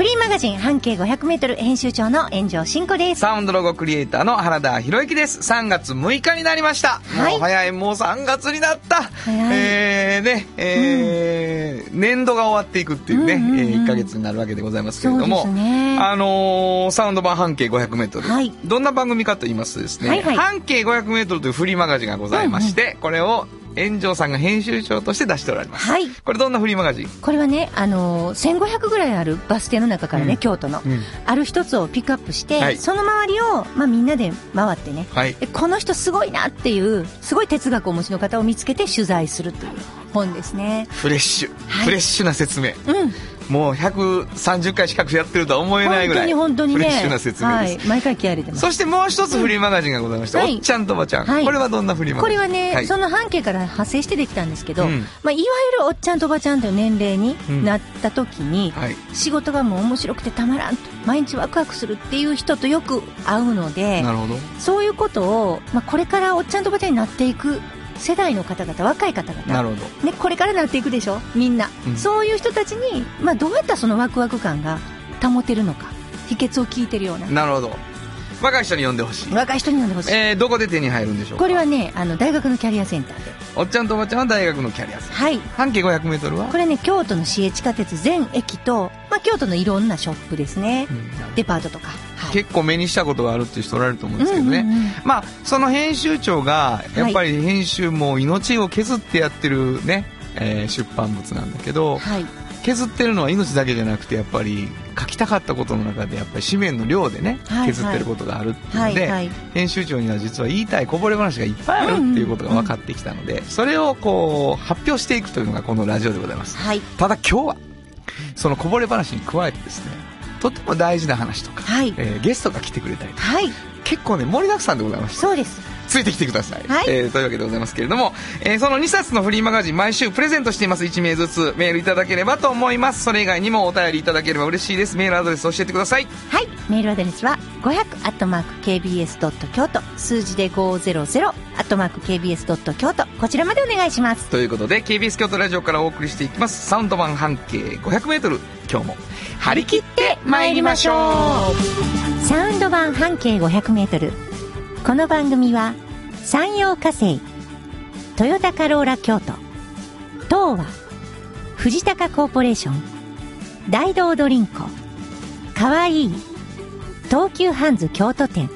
フリーマガジン半径500メートル編集長の炎上真子です。サウンドロゴクリエイターの原田博之です。3月6日になりました。はいもう早い、もう3月になった。早いえー、ね、えー年度が終わっていくっていうね、うんうんうんえー1ヶ月になるわけでございますけれども、そうですねあのーサウンド版半径500メートル。はいどんな番組かと言いますとですね、はいはい半径500メートルというフリーマガジンがございまして、これを炎上さんが編集長として出しておられます。はいこれどんなフリーマガジン？これはね、あのー、1500ぐらいあるバス停の中からね、うん京都の、うんある一つをピックアップして、はいその周りを、まあ、みんなで回ってね、はい。でこの人すごいなっていう、すごい哲学をお持ちの方を見つけて取材するという本ですね。フレッシュ、はいフレッシュな説明。うん。もう130回近くやってるとは思えないぐらい。本当に本当にね。フレッシュな説明です。はい。毎回気合い入れてます。そしてもう一つフリーマガジンがございまして、はいおっちゃんとおばちゃん、はいこれはどんなフリーマこガジン？れはね、はいその半径から派生してできたんですけど、うんまあ、いわゆるおっちゃんとおばちゃんという年齢になった時に、はい。仕事がもう面白くてたまらんと毎日ワクワクするっていう人とよく会うのでなるほど。そういうことを、まあ、これからおっちゃんとおばちゃんになっていく世代の方々若い方々。なるほど。ね、これからなっていくでしょ？みんな、うん。そういう人たちに、まあ、どうやったらそのワクワク感が保てるのか秘訣を聞いてるような。なるほど。若い人に読んでほしい。若い人に読んでほしい、えー、どこで手に入るんでしょうか？これはねあの大学のキャリアセンターで。おっちゃんとおばちゃんは大学のキャリアさん。はい。半径500メートルは？これね京都の市営地下鉄全駅と、まあ、京都のいろんなショップですね、うん。デパートとか、はい、結構目にしたことがあるっていう人おられると思うんですけどね。うんうんうん。まあ、その編集長が、やっぱり編集も命を削ってやってるね、えー出版物なんだけど、はい削ってるのは命だけじゃなくてやっぱり書きたかったことの中でやっぱり紙面の量でね、はいはい。削ってることがあるっていうので、はいはい。編集長には実は言いたいこぼれ話がいっぱいあるっていうことが分かってきたので、それをこう発表していくというのがこのラジオでございます。はい。ただ今日はそのこぼれ話に加えてですねとても大事な話とか、はい。えーゲストが来てくれたりとかはい。結構ね盛りだくさんでございました。そうですついてきてください、はい。えーというわけでございますけれども、えーその2冊のフリーマガジン毎週プレゼントしています。1名ずつメールいただければと思います。それ以外にもお便りいただければ嬉しいです。メールアドレス教えてください。はい。メールアドレスは500 KBS 京都。数字で500 KBS 京都。こちらまでお願いします。ということで KBS 京都ラジオからお送りしていきます。サウンド版半径 500m 今日も張り切って参りましょう。サウンド版半径500メートル。この番組は、山陽火星、トヨタカローラ京都、東和、藤高コーポレーション、大道ドリンコ、かわいい、東急ハンズ京都店、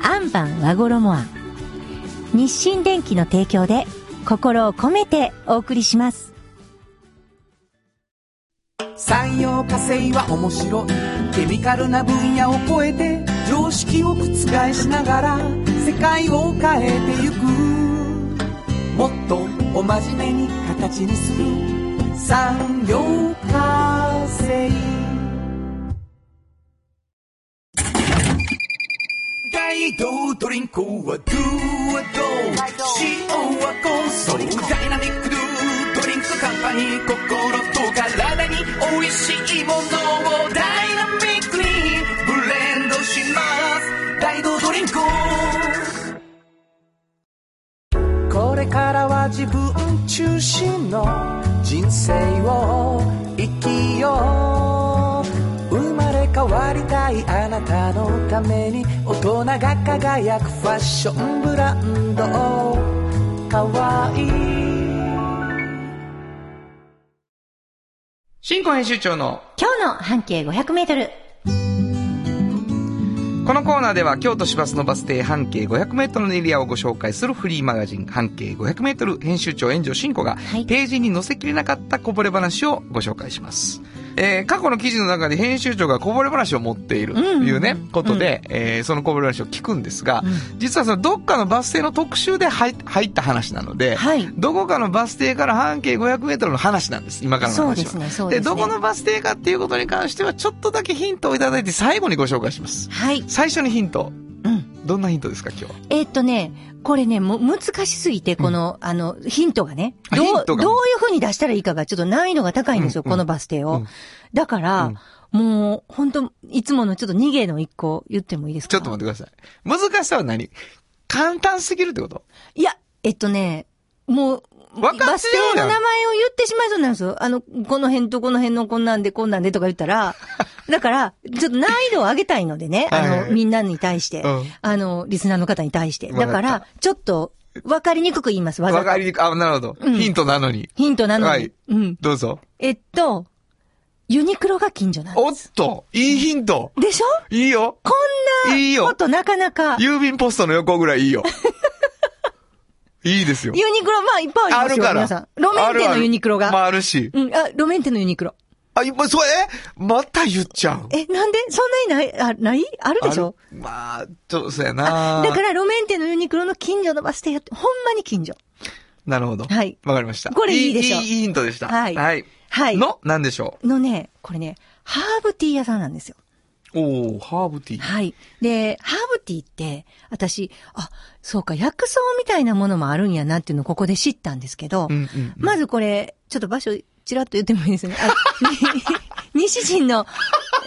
アンバン和衣あん、日清電機の提供で、心を込めてお送りします。産業化成は面白いケミカルな分野を超えて常識を覆しながら世界を変えてゆく。もっとお真面目に形にする産業化成。大道ドリンクはドゥはド。塩はコンソダイナミックドゥドリンクカンパニー心と体に美味しい。の人生を生きよう。生まれ変わりたいあなたのために大人が輝くファッションブランド。かわいい。新婚編集長の今日の半径500メートル。このコーナーでは京都市バスのバス停半径 500m のエリアをご紹介するフリーマガジン半径 500m 編集長炎上真子がはいページに載せきれなかったこぼれ話をご紹介します。えー過去の記事の中で編集長がこぼれ話を持っているというね、ことで、えーそのこぼれ話を聞くんですが、実はそのどっかのバス停の特集で入入った話なので、はいどこかのバス停から半径500メートルの話なんです、今からの話は。ですねねどこのバス停かっていうことに関しては、ちょっとだけヒントをいただいて最後にご紹介します。はい。最初にヒント。うん。どんなヒントですか、今日。えーっとね、これね、も、難しすぎて、この、あの、ヒントがね、どう、どういう風に出したらいいかがちょっと難易度が高いんですよ、うんこのバス停を。うんだから、もう、本当いつものちょっと逃げの一個言ってもいいですか？ちょっと待ってください。難しさは何？簡単すぎるってこと？いや、えっとね、もう、バス停の名前を言ってしまいそうなんですよ。あの、この辺とこの辺のこんなんでこんなんでとか言ったら、だから、ちょっと難易度を上げたいのでね、あの、みんなに対して、うんあの、リスナーの方に対して。だから、ちょっと、わかりにくく言います、わかりにくあ、なるほど。うんヒントなのに。ヒントなのに。はいうん。どうぞ。えっと、ユニクロが近所なんおっです。と、いいヒント。でしょ？いいよ。こんいいよ。なことなかなか、ユ郵便ポストの横ぐらいいいよ。いいですよ。ニクロ、まあいっぱいありますよ、あるから。皆さん。路面店のユニクロが。まああるし。うん、あ、路面店のユニクロ。あ、今、それ、え？また言っちゃう。え、なんで？そんなにない、あ、ない？あるでしょ？まあ、ちょっと、そうやなだから路面店のユニクロの近所のバス停やって、ほんまに近所。なるほど。はいわかりました。これいいでしょ？いいいいヒントでした。はいはい。はい。の、なんでしょのね、これね、ハーブティー屋さんなんですよ。う。おー、ハーブティー。はい。で、ハーブティーって、私、あ、そうか、薬草みたいなものもあるんやなっていうのをここで知ったんですけど、うんうんうんまずこれ、ちょっと場所、ちらっと言ってもいいですよね。あ、に 西陣の、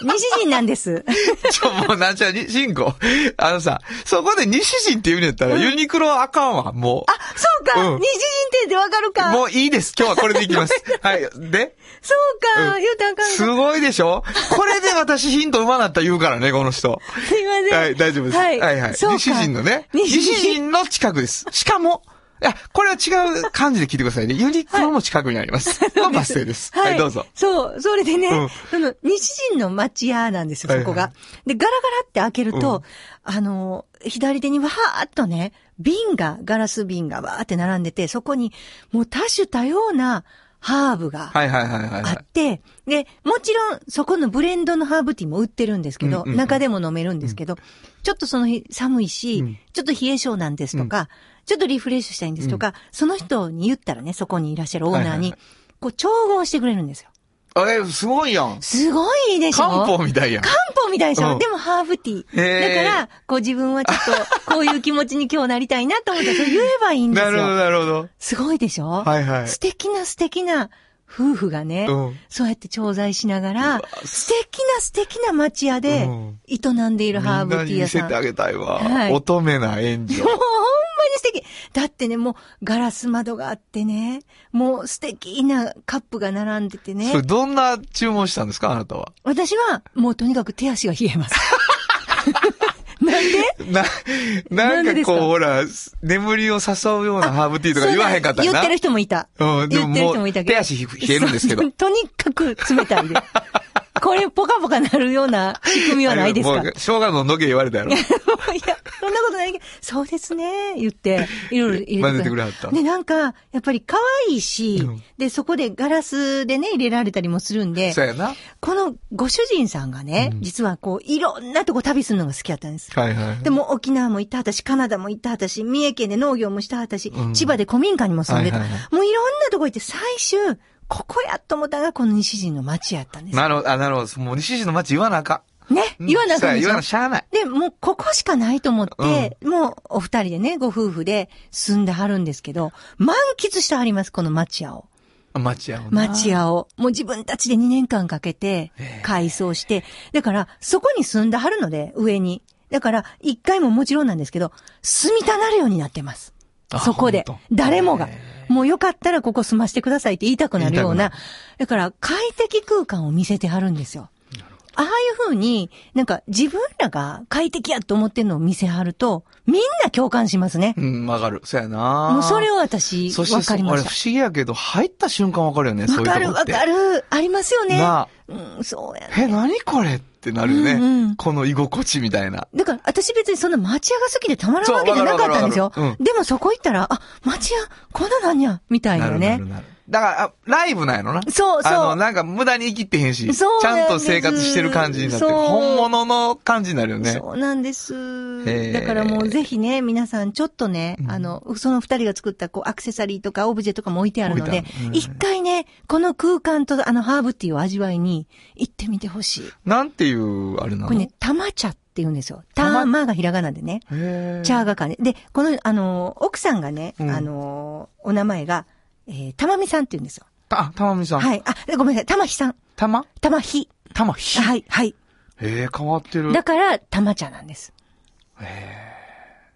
西陣なんです。ちょ、もうなんちゃう、に、シンコ。あのさ、そこで西陣って言うんやったら、ユニクロあかんわ、もう。あ、そうか、うん西陣店でわかるか。もういいです。今日はこれでいきます。はい。で？そうか、うん言うたらあかんすごいでしょ？これで私ヒントうまなった言うからね、この人。すいません。はい、大丈夫です。はい。はい、はい。西陣のね。西。陣の近くです。しかも、いや、これは違う感じで聞いてくださいね。ユニクロも近くにあります。のバス停です。はい、どうぞ。そう、それでね、うんその、西陣の町屋なんですよ、そこが。はいはで、ガラガラって開けると、うんあの、左手にわーっとね、瓶が、ガラス瓶がわーって並んでて、そこに、もう多種多様なハーブがはいはいはいはい、はい。あって、で、もちろん、そこのブレンドのハーブティーも売ってるんですけど、中でも飲めるんですけど、ちょっとその日寒いし、うんちょっと冷え性なんですとか、ちょっとリフレッシュしたいんですとか、その人に言ったらね、そこにいらっしゃるオーナーにこう、調合してくれるんですよ。え、すごいやん。すごいでしょ？漢方みたいやん。漢方みたいでしょ、うんでもハーブティー。だから、こう自分はちょっと、こういう気持ちに今日なりたいなと思ったら、それ言えばいいんですなるほど、よ。なるほど。すごいでしょ？はいはい素敵な素敵な夫婦がね、うんそうやって調剤しながら、素敵な素敵な町屋でうん営んでいるハーブティー屋さん。みんなに見せてあげたいわ。はい乙女な援助。に素敵。だってね、もうガラス窓があってね、もう素敵なカップが並んでてねそれ。どんな注文したんですかあなたは？私はもうとにかく手足が冷えます。なんで？な、なんかこう、ほら、眠りを誘うようなハーブティーとか言わへんかったよな。言ってる人もいた。うんでも言ってる人もいたけど。もう手足冷えるんですけど とにかく冷たいで。これポカポカなるような仕組みはないですか？もう、生姜ののけ言われたやろ。いや、そんなことないけど、そうですね、言って、いろいろ入れ混ぜてくれはったで、なんか、やっぱり可愛いし、うんで、そこでガラスでね、入れられたりもするんでそう、やな。このご主人さんがね、うん実はこう、いろんなとこ旅するのが好きだったんです。はいはい。でも沖縄も行ったはたし、カナダも行ったはたし、三重県で農業もしたはたし、うん千葉で古民家にも住んでた。はいはいはもういろんなとこ行って、最終、ここやっと思ったのがこの西陣の町やったんです。なるほど、あ、なるほど。もう西陣の町言わなあかん。ね、言わなあかんでしょ？そうや言わな、しゃあない。で、もうここしかないと思って、もうお二人でね、ご夫婦で住んではるんですけど、満喫してはります、この町屋を。町やもんな。町屋を。もう自分たちで2年間かけてええ改装して、だからそこに住んではるので、上に。だから1階ももちろんなんですけど、住みたなるようになってます。あそこで。誰もがへ。もうよかったらここ住ましてくださいって言いたくなるような言いたく。だから快適空間を見せてはるんですよ。ああいう風に、なんか自分らが快適やと思ってるのを見せはると、みんな共感しますね。うん、わかる。そうやな。もうそれを私、わかりましあれ不思議やけど、入った瞬間わかるよね、た。そうわかるわいうとこって。かる。ありますよね。なうん、そうやね。え、何これってなるよね。うんうんこの居心地みたいな。だから、私別にそんな町屋が好きでたまらんわけじゃなかったんですよそうわかるわかるわかる。でもそこ行ったら、あ、町屋、こんななんや、みたいなね。なるなるなる。だから、あライブなんやろな。そうそうあの、なんか無駄に生きってへんし、ちゃそうなんですんと生活してる感じになって本物の感じになるよね。そうなんですー。だからもうぜひね、皆さんちょっとね、あの、その二人が作ったこうアクセサリーとかオブジェとかも置いてあるので一回ね、この空間とあのハーブティーを味わいに行ってみてほしい。なんていう、あれなの？これね、玉茶って言うんですよ。玉玉がひらがなでね。へー茶がかね。で、この、あの、奥さんがね、うんあの、お名前が、えー、玉美さんって言うんですよ。あ、たまみさん。はい。あ、ごめんなさい。玉ひさん。たま？玉ひ。たまひ。はい、はい。へえ、変わってる。だから、玉茶なんです。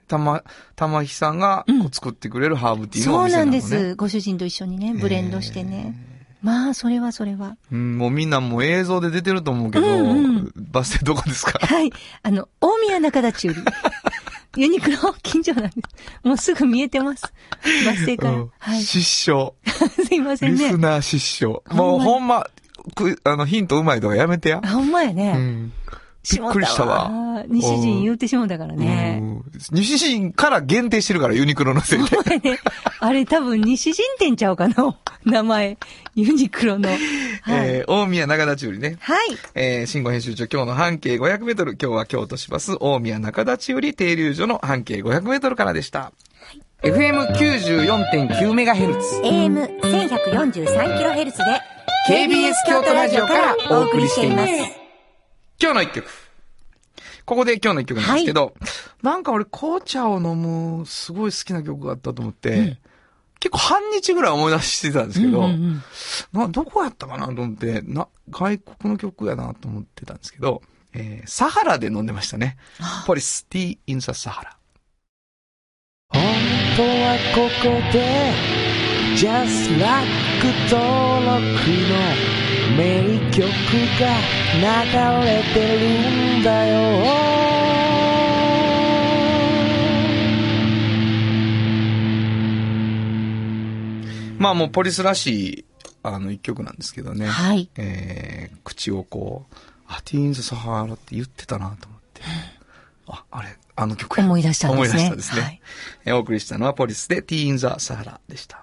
たま、たまひさんが作ってくれるハーブティーのそうなお店なのね。んです。ご主人と一緒にね、ブレンドしてね。まあ、それはそれは。うん、もうみんなもう映像で出てると思うけど、うんうんバス停どこですか？はい。あの、大宮中田中里。ユニクロ近所なんです。もうすぐ見えてます。バス停から。うんはい。す失笑。いませんね。リスナー失笑。もうほんま、くあの、ヒントうまいとかやめてや。あ、ほんまやうね。ん。びっくりしたわ。西陣言うてしもたからね。うん西陣から限定してるから、ユニクロのせいで。ね。あれ多分西陣店ちゃうかな 名前。ユニクロの。はい。えー、大宮中田中里ね。はい。えー、新語編集長、今日の半径500メートル。今日は京都市バス、大宮中田中里停留所の半径500メートルからでした。FM94.9 メガヘルツ。AM1143kHz で KBS 京都ラジオからお送りしています。今日の一曲。ここで今日の一曲なんですけど、なんか俺紅茶を飲むすごい好きな曲があったと思って、結構半日ぐらい思い出してたんですけど、うんうんうんな、どこやったかなと思って、な、外国の曲やなと思ってたんですけど、えー、サハラで飲んでましたね。ポリス、Tea in the Sahara。本当はここで Just Like 登録の名曲が流れてるんだよまあもうポリスらしい、あの一曲なんですけどね。はい。えー、口をこう、あ、ティーンズ・サハラって言ってたなと思って。あ、あれ、あの曲や思い出したんですね思い出したんですね。はいえーお送りしたのはポリスでティーン・ザ・サハラでした。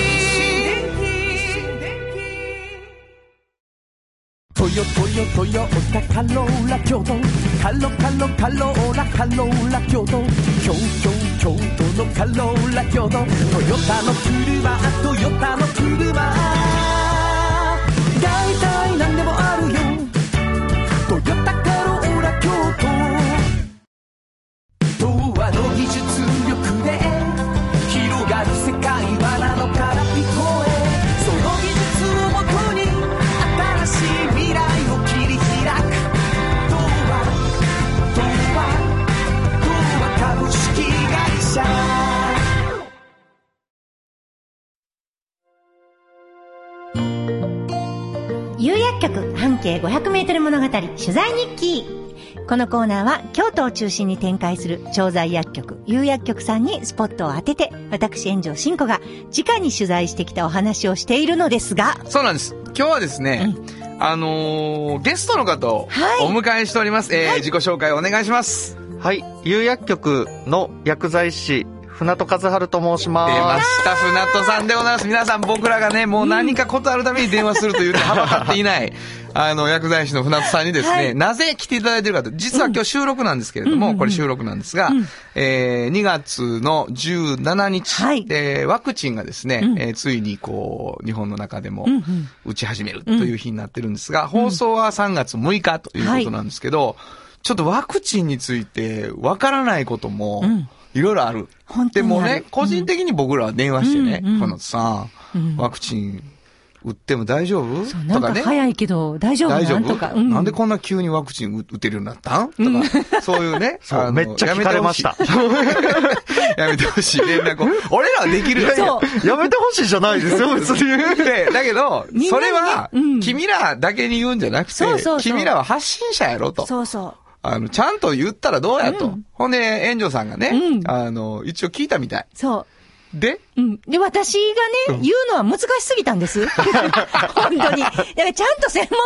トヨトヨトヨタカローラ京都カロカロカローラカローラ京都京京京都のカローラ京都トヨタの車トヨタの車。大体取材日記。このコーナーは京都を中心に展開する調剤薬局、有薬局さんにスポットを当てて、私炎上真子が直に取材してきたお話をしているのですが、そうなんです。今日はですね、あのーゲストの方をはいお迎えしております。えー自己紹介お願いします。はい、有薬局の薬剤師、船戸和春と申しま。出ますした、船戸さんでございます。皆さん僕らがね、もう何かことあるために電話すると言ってはばかっていない、あの、薬剤師の船戸さんにですね、はい。なぜ来ていただいているかと、実は今日収録なんですけれども、これ収録なんですが、えー2月の17日、はい。えーワクチンがですね、えーついにこう、日本の中でも打ち始めるという日になってるんですが、放送は3月6日ということなんですけど、ちょっとワクチンについてわからないことも、いろいろある。本当にある。でもね、個人的に僕らは電話してね、うんうん。このさん、ワクチン打っても大丈夫？そうなんかとかね。早いけど大丈夫大丈夫？なんとか。うんなんでこんな急にワクチン打てるようになった？んとか、そういうね。そうめっちゃ聞かれました。やめてほしい。やめてほしい連絡を。俺らはできるよ。そうやめてほしいじゃないですよ、別に。でだけどそれはうん、君らだけに言うんじゃなくてそうそうそう、君らは発信者やろと。そうそう。あの、ちゃんと言ったらどうやと。ほんで、炎上さんがねう、んあの、一応聞いたみたい。そう。で？うん。で、私がね、言うのは難しすぎたんです。本当に。だからちゃんと専門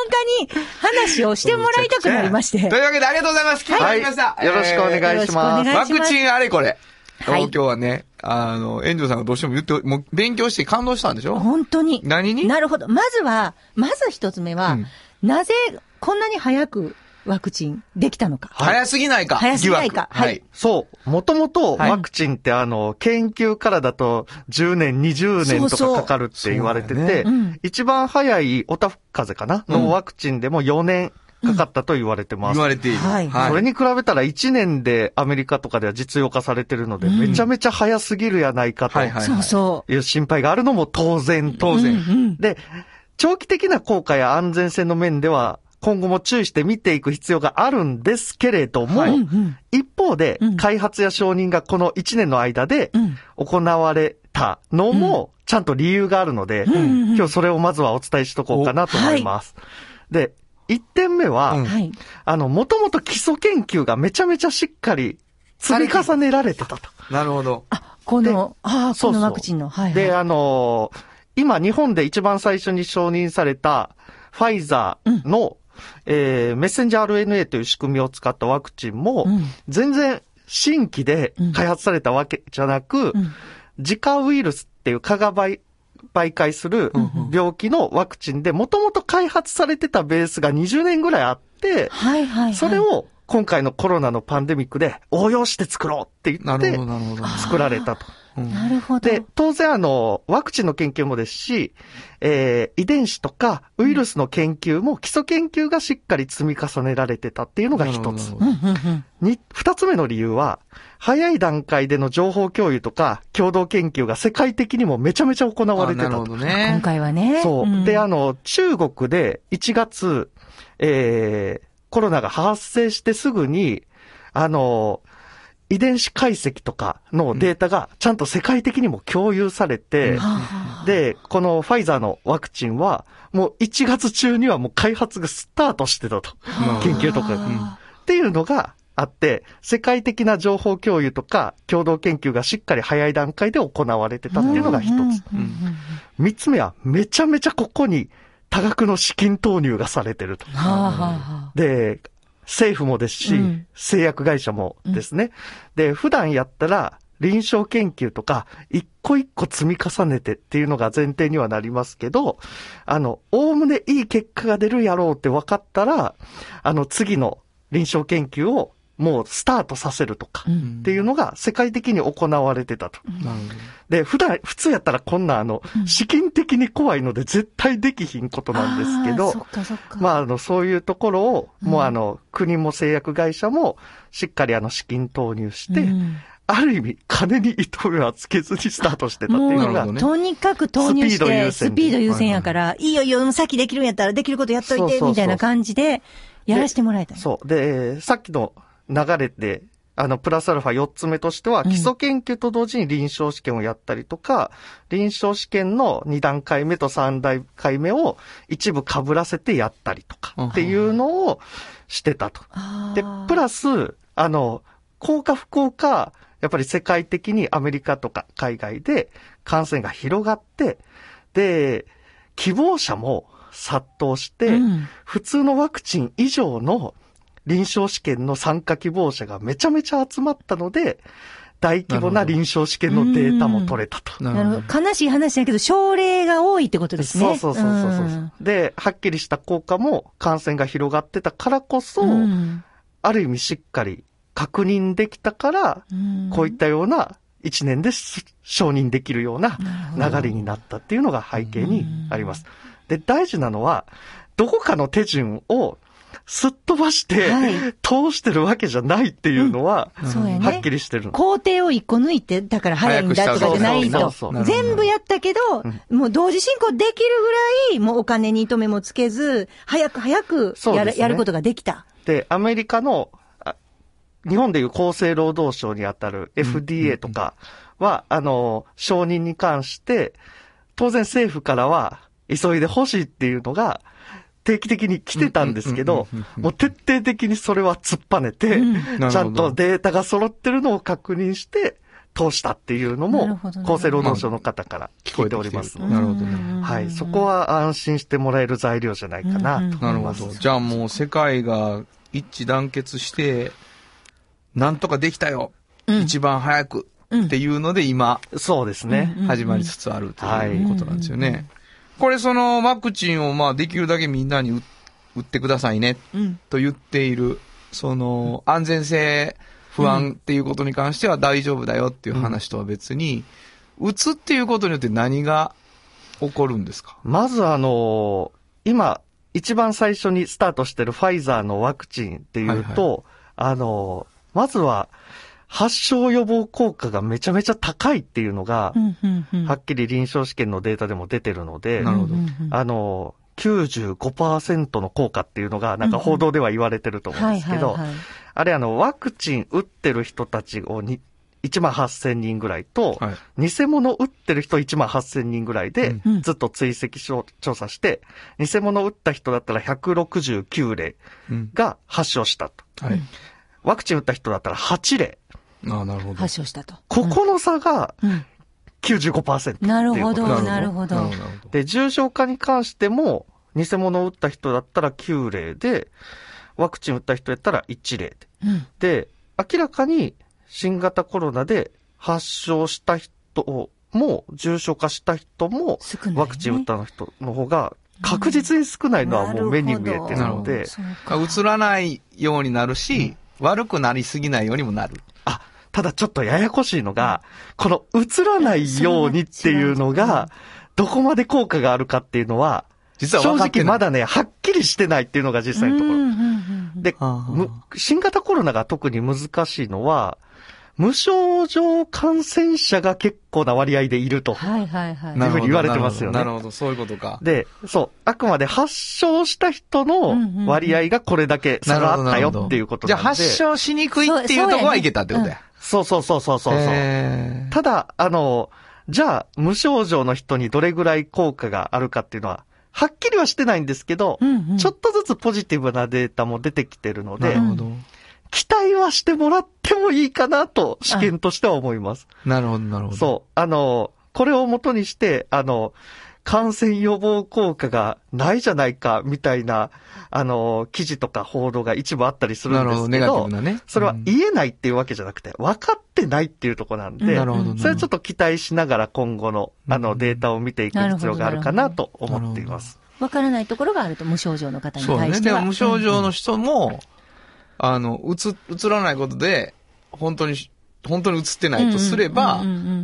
家に話をしてもらいたくなりまして。というわけでありがとうございます。来ていました。よろしくお願いしますよろしくお願いしますワクチンあれこれ。はい今日はね、あの、炎上さんがどうしても言って、もう勉強して感動したんでしょ？本当に。何に？なるほど。まずは、まず一つ目は、うんなぜこんなに早くワクチンできたのか。早すぎないか。早すぎないかはい。そう。もともとはいワクチンってあの、研究からだと10年、20年とかかかるって言われてそうだて一番早いオタフ風邪かなのワクチンでも4年かかったと言われてます言。われている。はいそれに比べたら1年でアメリカとかでは実用化されてるので、めちゃめちゃ早すぎるやないかとはいはいそうそう。いう心配があるのも当然。当然。で、長期的な効果や安全性の面では、今後も注意して見ていく必要があるんですけれども、はい一方でうん、開発や承認がこの1年の間でうん行われたのも、ちゃんと理由があるので、んうん今日それをまずはお伝えしとこうかなと思います。で、1点目は、うんはい。あの、もともと基礎研究がめちゃめちゃしっかり積み重ねられてたと。なるほど。あ、この、ああ、このワクチンの。はい、はい。で、あのー今日本で一番最初に承認されたファイザーの、えーメッセンジャー RNA という仕組みを使ったワクチンも、うん全然新規で開発されたわけじゃなく、うん自家ウイルスっていう蚊が媒媒介する病気のワクチンで、もともと開発されてたベースが20年ぐらいあって、はいはい、はい。それ、を今回のコロナのパンデミックで応用して作ろうって言って。作られたと。うんなるほど。で、当然あの、ワクチンの研究もですし、えー遺伝子とかウイルスの研究も基礎研究がしっかり積み重ねられてたっていうのが一つなるほど。うんうんうん。に、二つ目の理由は、早い段階での情報共有とか共同研究が世界的にもめちゃめちゃ行われてたとあなるほ。ど今ね。回はね。そう。んで、あ、の、中国で1月、えー、コロナが発生してすぐに、あの、遺伝子解析とかのデータがちゃんと世界的にも共有されて、はあ、で、このファイザーのワクチンは、もう1月中にはもう開発がスタートしてたと。うん研究とか。あっていうのがあって、世界的な情報共有とか共同研究がしっかり早い段階で行われてたっていうのが一つ。うん。うん。うん。三つ目は、めちゃめちゃここに多額の資金投入がされてると。で、政府もですし、うん製薬会社もですね。で、普段やったら、臨床研究とか、一個一個積み重ねてっていうのが前提にはなりますけど、あの、おおむねいい結果が出るやろうって分かったら、あの、次の臨床研究をもうスタートさせるとか、うんっていうのが世界的に行われてたと。なるほど。で、普段、普通やったらこんなあの、資金的に怖いので絶対できひんことあなんですけどあーそ、っかそっか。まあ、あの、そういうところを、もううんあの、国も製薬会社も、しっかりあの、資金投入して、うんある意味、金に糸目はつけずにスタートしてたっていうのがなるほど、ねとにかく投入しスピード優て、スピード優先やから、いいよいいよ、先できるんやったらできることやっといて、みたいな感じで、やらせてもらえた。そう。で、さっきの流れで、あの、プラスアルファ4つ目としては、うん。基礎研究と同時に臨床試験をやったりとか、臨床試験の2段階目と3段階目を一部被らせてやったりとかっていうのをしてたと。でプラス、あの、効果不効果、やっぱり世界的にアメリカとか海外で感染が広がって、で、希望者も殺到して、うん。普通のワクチン以上の臨床試験の参加希望者がめちゃめちゃ集まったので、大規模な臨床試験のデータも取れたと。ななるほど。悲しい話だけど、症例が多いってことですね。そうそうそうそうそう、んで、はっきりした効果も感染が広がってたからこそ、うんある意味しっかり確認できたから、うんこういったような一年です承認できるような流れになったっていうのが背景にあります。で、大事なのは、どこかの手順をすっ飛ばして、はい通してるわけじゃないっていうのは、そうやね。はっきりしてるの。工程を一個抜いて、だから早いんだとかじゃないと。全部やったけど、もう同時進行できるぐらい、もうお金に糸目もつけず、早く早くやる,、ねやることができた。で、アメリカの、あ日本でいう厚生労働省にあたる FDA とかは、あの、承認に関して、当然政府からは、急いでほしいっていうのが、定期的に来てたんですけどうんうんうんうん、もう徹底的にそれは突っぱねて、うんちゃんとデータが揃ってるのを確認して、通したっていうのも厚生労働省の方から聞いておりますので、なるほどね。はい、そこは安心してもらえる材料じゃないかなとなるほ思います。ど。じゃあもう世界が一致団結して、なんとかできたよ。一番早く。っていうので今、そうですね。始まりつつあるとはいいうことなんですよね。これそのワクチンをまあできるだけみんなに打打ってくださいねうん。と言っている、その安全性不安っていうことに関しては大丈夫だよっていう話とは別に、打つっていうことによって何が起こるんですか？まずあの今、一番最初にスタートしてるファイザーのワクチンっていうと、あのまずは、発症予防効果がめちゃめちゃ高いっていうのが、うんうんうんはっきり臨床試験のデータでも出てるので、あの、95%の効果っていうのが、なんか報道では言われてると思うんですけど、あれあの、ワクチン打ってる人たちをに1万8000人ぐらいと、はい。偽物打ってる人1万8000人ぐらいでうん、ずっと追跡しょ調査して、偽物打った人だったら169例うん。が発症したと。はい。ワクチン打った人だったら8例。ああ、なるほど。発症したと。ここの差がうん95%っていうことなるほど、ななるほど。で、重症化に関しても、偽物を打った人だったら9例で、ワクチン打った人やったら1例で。うんで、明らかに新型コロナで発症した人も、重症化した人も、ワクチン打った人の方が確実に少ないのはもう目に見えてるので、そうか映らないようになるし、悪くなりすぎないようにもなる。あ、ただちょっとややこしいのが、この映らないようにっていうのが、どこまで効果があるかっていうのは、実は正。直まだね、はっきりしてないっていうのが実際のところ。うんうんうんうんで、新型コロナが特に難しいのは、無症状感染者が結構な割合でいると。はいはいはい。なるほど言われてますよねなるほど、そういうことか。で、そう、あくまで発症した人の割合がこれだけ差があったよっていうことじゃあなんで。発症しにくいっていうところはいけたってことや。そうそうそうそうそうそう。へーただ、あの、じゃあ、無症状の人にどれぐらい効果があるかっていうのは、はっきりはしてないんですけど、うんうんちょっとずつポジティブなデータも出てきてるので。期待はしてもらってもいいかなと、試験としては思います。なるほど、なるほど。そう。あの、これを元にして、あの、感染予防効果がないじゃないか、みたいな、あの、記事とか報道が一部あったりするなんるほど、ですけどネガティブ、なね。それはうん言えないっていうわけじゃなくて、分かってないっていうところなんで、なるほどな。それはちょっと期待しながら今後の、あの、データを見ていく必要があるかなと思っています。わからないところがあると、無症状の方にそうね。対しては。でも無症状の人も、あの、うつ、映らないことで、本当に、本当に映ってないとすれば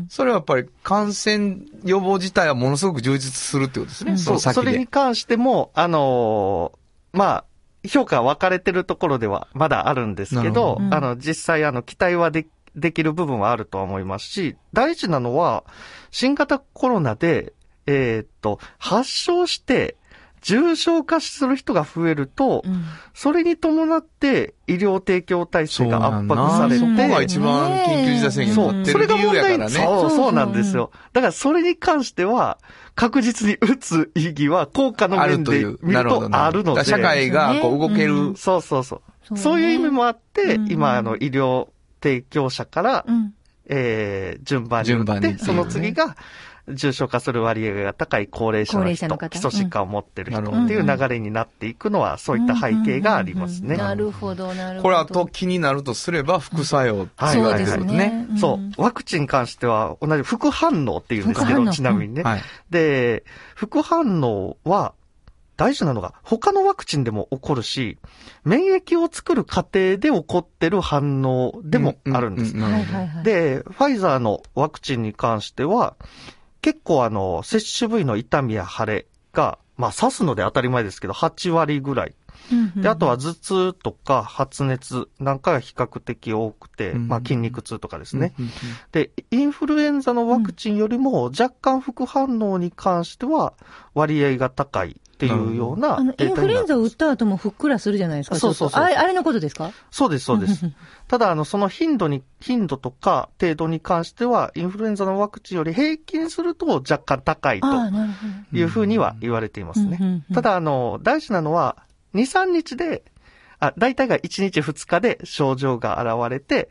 それはやっぱり感染予防自体はものすごく充実するってことですね。そそう、の先それにで。関しても、あのーまあ、評価分かれてるところではまだあるんですけどどあの、実際あの、期待はで、できる部分はあるとは思いますし、大事なのは、新型コロナで、えーっと、発症して、重症化する人が増えると、うんそれに伴って医療提供体制が圧迫されそこがて、一番緊急事態宣言になってる理それが問題、由やからね。そう、そうなんですよ。だからそれに関しては、確実に打つ意義は効果のある面という。で見るとあるので。社会がこう動ける。そうそうそう。そうねそういう意味もあって、うん今、あの、医療提供者から、うんえー、順番に打って、順番にその次が、重症化する割合が高い高齢者の人、の方？基礎疾患を持ってる人っていう流れになっていくのは、そういった背景がありますね。なるほど、なるほど。これあと気になるとすれば副作用ってはい言われてるね。そう。ワクチンに関しては、同じ副反応っていうんですけど、ちなみにね。はい。で、副反応は、大事なのが、他のワクチンでも起こるし、免疫を作る過程で起こってる反応でもあるんです。うううはいはいはい。で、ファイザーのワクチンに関しては、結構あの、接種部位の痛みや腫れが、まあ刺すので当たり前ですけど、8割ぐらい。で、あとは頭痛とか発熱なんかが比較的多くて、うんまあ筋肉痛とかですね。で、インフルエンザのワクチンよりも若干副反応に関しては割合が高いっていうようなあの、インフルエンザを打った後もふっくらするじゃないですか。そうそうそうあれ、あれのことですか？そうです、そうです。ただ、あの、その頻度に、頻度とか程度に関しては、インフルエンザのワクチンより平均すると若干高いと。いうふうには言われていますね。うんうんうんただ、あの、大事なのは、2、3日で、あ、大体が1日2日で症状が現れて、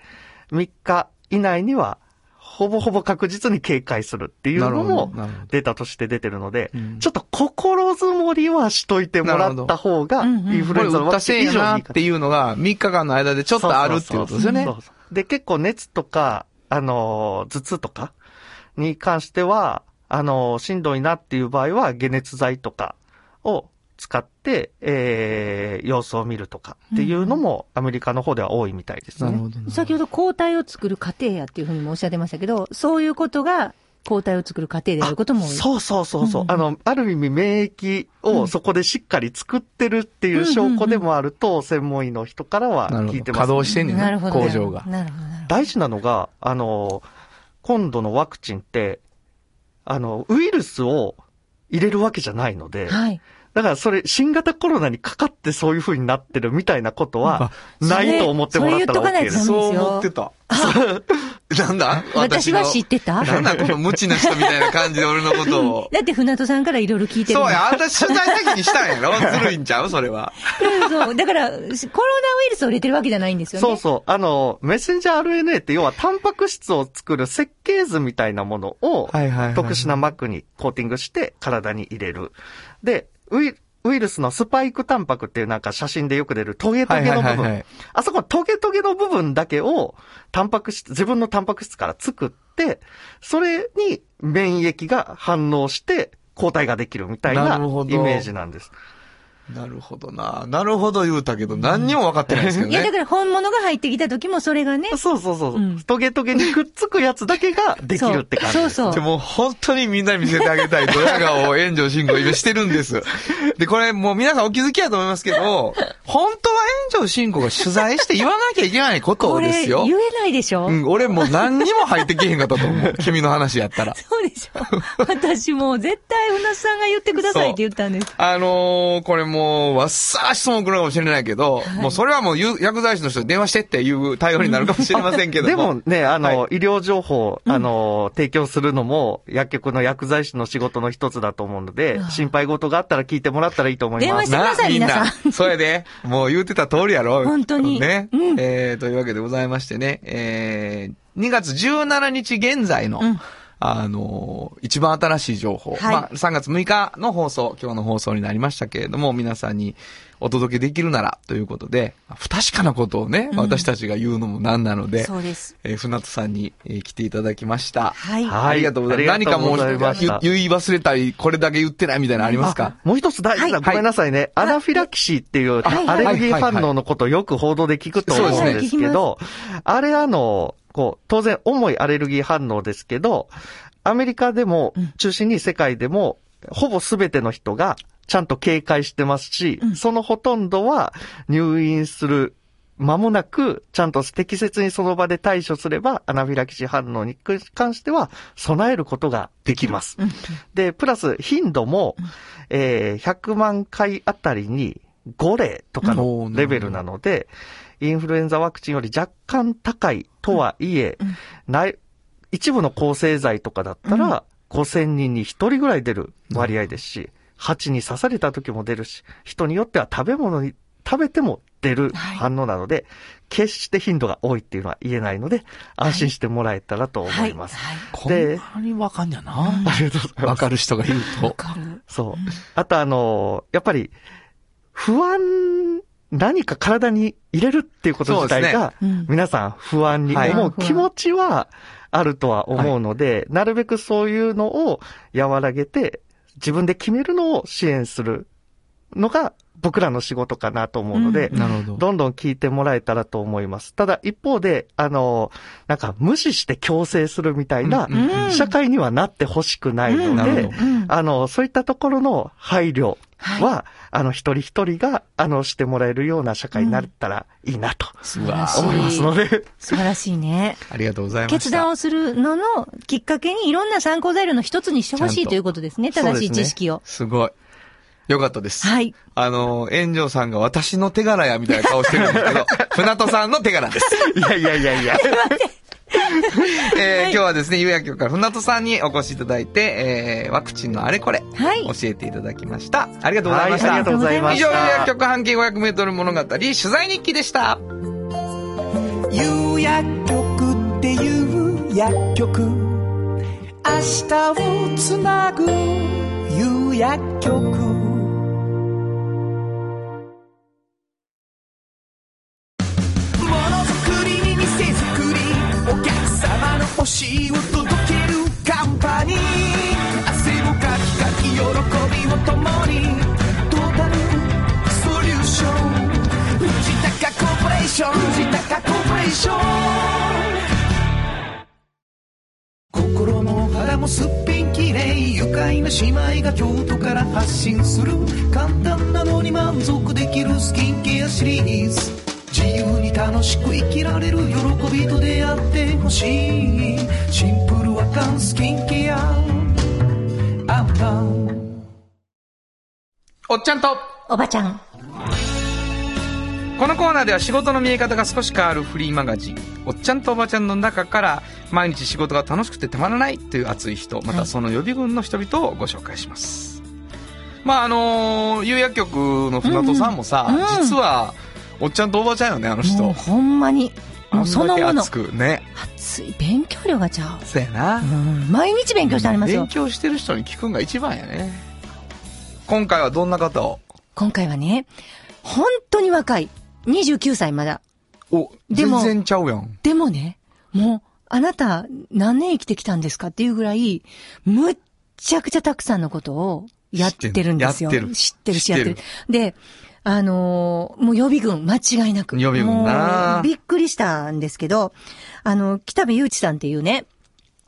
3日以内にはほぼほぼ確実に警戒するっていうのもデータとして出てるのでうん、ちょっと心づもりはしといてもらった方が、インフルエンザのワクチン以上にいいかていうのが3日間の間でちょっとあるっていうことですよね。そう。そうそうで、結構熱とか、あのー、頭痛とかに関しては、あのー、しんどいなっていう場合は、解熱剤とかを使って、えー、様子を見るとかっていうのも、アメリカの方では多いみたいですね。先ほど抗体を作る過程やっていうふうにもおっしゃってましたけど、そういうことが抗体を作る過程であることも多い。そうそうそうそう。うんあの、ある意味免疫をそこでしっかり作ってるっていう証拠でもあると、専門医の人からは。聞いてます、稼働してんねんな、なるほど。工場が。なるほど。大事なのが、あの、今度のワクチンって、あの、ウイルスを入れるわけじゃないので、はい。だからそれ、新型コロナにかかってそういう風になってるみたいなことは、ないと思ってもらったら OK とです。そう思ってた。なんだ？私は知っってたなんだこの無知な人みたいな感じで俺のことを。だって船戸さんからいろいろ聞いてるそうや、あんた取材先にしたんやろ？ずるいんちゃう？それは。そうそう。だから、コロナウイルスを入れてるわけじゃないんですよね。そうそう。あの、メッセンジャー RNA って要はタンパク質を作る設計図みたいなものを、はいはいはい特殊な膜にコーティングして体に入れる。で、ウイウイルスのスパイクタンパクっていうなんか写真でよく出るトゲトゲの部分。あそこトゲトゲの部分だけをタンパク質、自分のタンパク質から作って、それに免疫が反応して抗体ができるみたいなイメージなんです。なるほどな。なるほど言うたけど、何にも分かってないですけどいや、だね。から本物が入ってきた時もそれがね。そうそうそう。うんトゲトゲにくっつくやつだけができるって感じ。そうそうでも本当にみんなに見せてあげたいドヤ顔を炎上進行今してるんです。で、これもう皆さんお気づきやと思いますけど、本当は炎上進行が取材して言わなきゃいけないことですよ言。えないでしょ、うん、俺もう何にも入ってけへんかったと思う。君の話やったら。そうでしょ私もう絶対船戸さんが言ってくださいって言ったんです。あのー、これもう、わっさー質問来るかもしれないけど、もうそれはもうゆ薬剤師の人に電話してっていう対応になるかもしれませんけども。でもね、あの、は医療情報、あの、提供するのも、薬局の薬剤師の仕事の一つだと思うので、心配事があったら聞いてもらったらいいと思います。電話してくださいみん皆さ。なんそうやで。もう言うてた通りやろ。本当にね。うんえー、というわけでございましてね、えー、2月17日現在の、うんあのー一番新しい情報。はい。まあ、3月6日の放送、今日の放送になりましたけれども、皆さんにお届けできるならということで、不確かなことをね、私たちが言うのもなんなので、そうです。えー、船戸さんに、えー来ていただきました。はい。はい。ありがとうございます。何かもう言言い忘れたり、これだけ言ってないみたいなのありますか？もう一つ大事な、はい。ごめんなさいね。アナフィラキシーっていう、はい。アレルギー反応のことをよく報道で聞くと思うんですけど、あれあの、こう、当然重いアレルギー反応ですけど、アメリカでも、中心に世界でも、ほぼ全ての人がちゃんと警戒してますし、そのほとんどは入院する間もなく、ちゃんと適切にその場で対処すれば、アナフィラキシー反応に関しては備えることができます。で、プラス頻度も、えー100万回あたりに5例とかのレベルなので、インフルエンザワクチンより若干高いとはいえ、ない一部の抗生剤とかだったら、5000人に1人ぐらい出る割合ですし、蜂に刺された時も出るし、人によっては食べ物に食べても出る反応なので、決して頻度が多いっていうのは言えないので、安心してもらえたらと思います。はい。こんでなにわかんやな。ありがとうございますわかる人が言うと。かる。そう。あとあの、やっぱり、不安、何か体に入れるっていうこと自体が、皆さん不安にはい。思う気持ちはあるとは思うので、なるべくそういうのを和らげて、自分で決めるのを支援するのが僕らの仕事かなと思うので、なるほど。どんどん聞いてもらえたらと思います。ただ一方で、あの、なんか無視して強制するみたいな社会にはなってほしくないうん。ので。あの、そういったところの配慮は、あの、一人一人が、あの、してもらえるような社会になったらいいなと素晴らしい。思いますので、素晴らしいね。ありがとうございました。決断をするののきっかけにいろんな参考材料の一つにしてほしいということですね。正しい知識を。すごい。よかったです。はい。あの、炎上さんが私の手柄やみたいな顔してるんですけど、船戸さんの手柄です。いやいやいやいや。えー今日はですね、有薬局から船戸さんにお越しいただいて、えー、ワクチンのあれこれ、はい教えていただきました。ありがとうございました。はいありがとうございま以上、有した。薬局半径500メートル物語、取材日記でした。有薬局っていう薬局明日をつなぐ夕薬局様の欲しいを届けるカンパニー。汗をかきかき喜びを共にトータルソリューション藤高コーポレーション。藤高コーポレーション。心も肌もすっぴんきれい愉快な姉妹が京都から発信する。簡単なのに満足できるスキンケアシリーズ。自由に楽しく生きられる喜びと出会ってほしい。シンプルアカンスキンケアアンパン。おっちゃんと、おばちゃん。このコーナーでは仕事の見え方が少し変わるフリーマガジン、おっちゃんとおばちゃんの中から、毎日仕事が楽しくてたまらないという熱い人、またその予備軍の人々をご紹介します。まああのー、有薬局の船戸さんもさ、うん。うん。実は、おっちゃんとおばちゃんよね、あの人。もうほんまに。もうそのもの熱。くね。熱い勉強量がちゃう。そうやな。うん毎日勉強してありますよ勉。強してる人に聞くんが一番やね。今回はどんな方を？今回はね、本当に若い。29歳まだ。お、でも全然ちゃうやん。でもね、もう、あなた何年生きてきたんですかっていうぐらい、むっちゃくちゃたくさんのことをやってるんですよ。知ってる知ってるし、や知ってる。で、あのーもう予備軍、間違いなく。予備軍なびっくりしたんですけど、あの、北部祐一さんっていうね、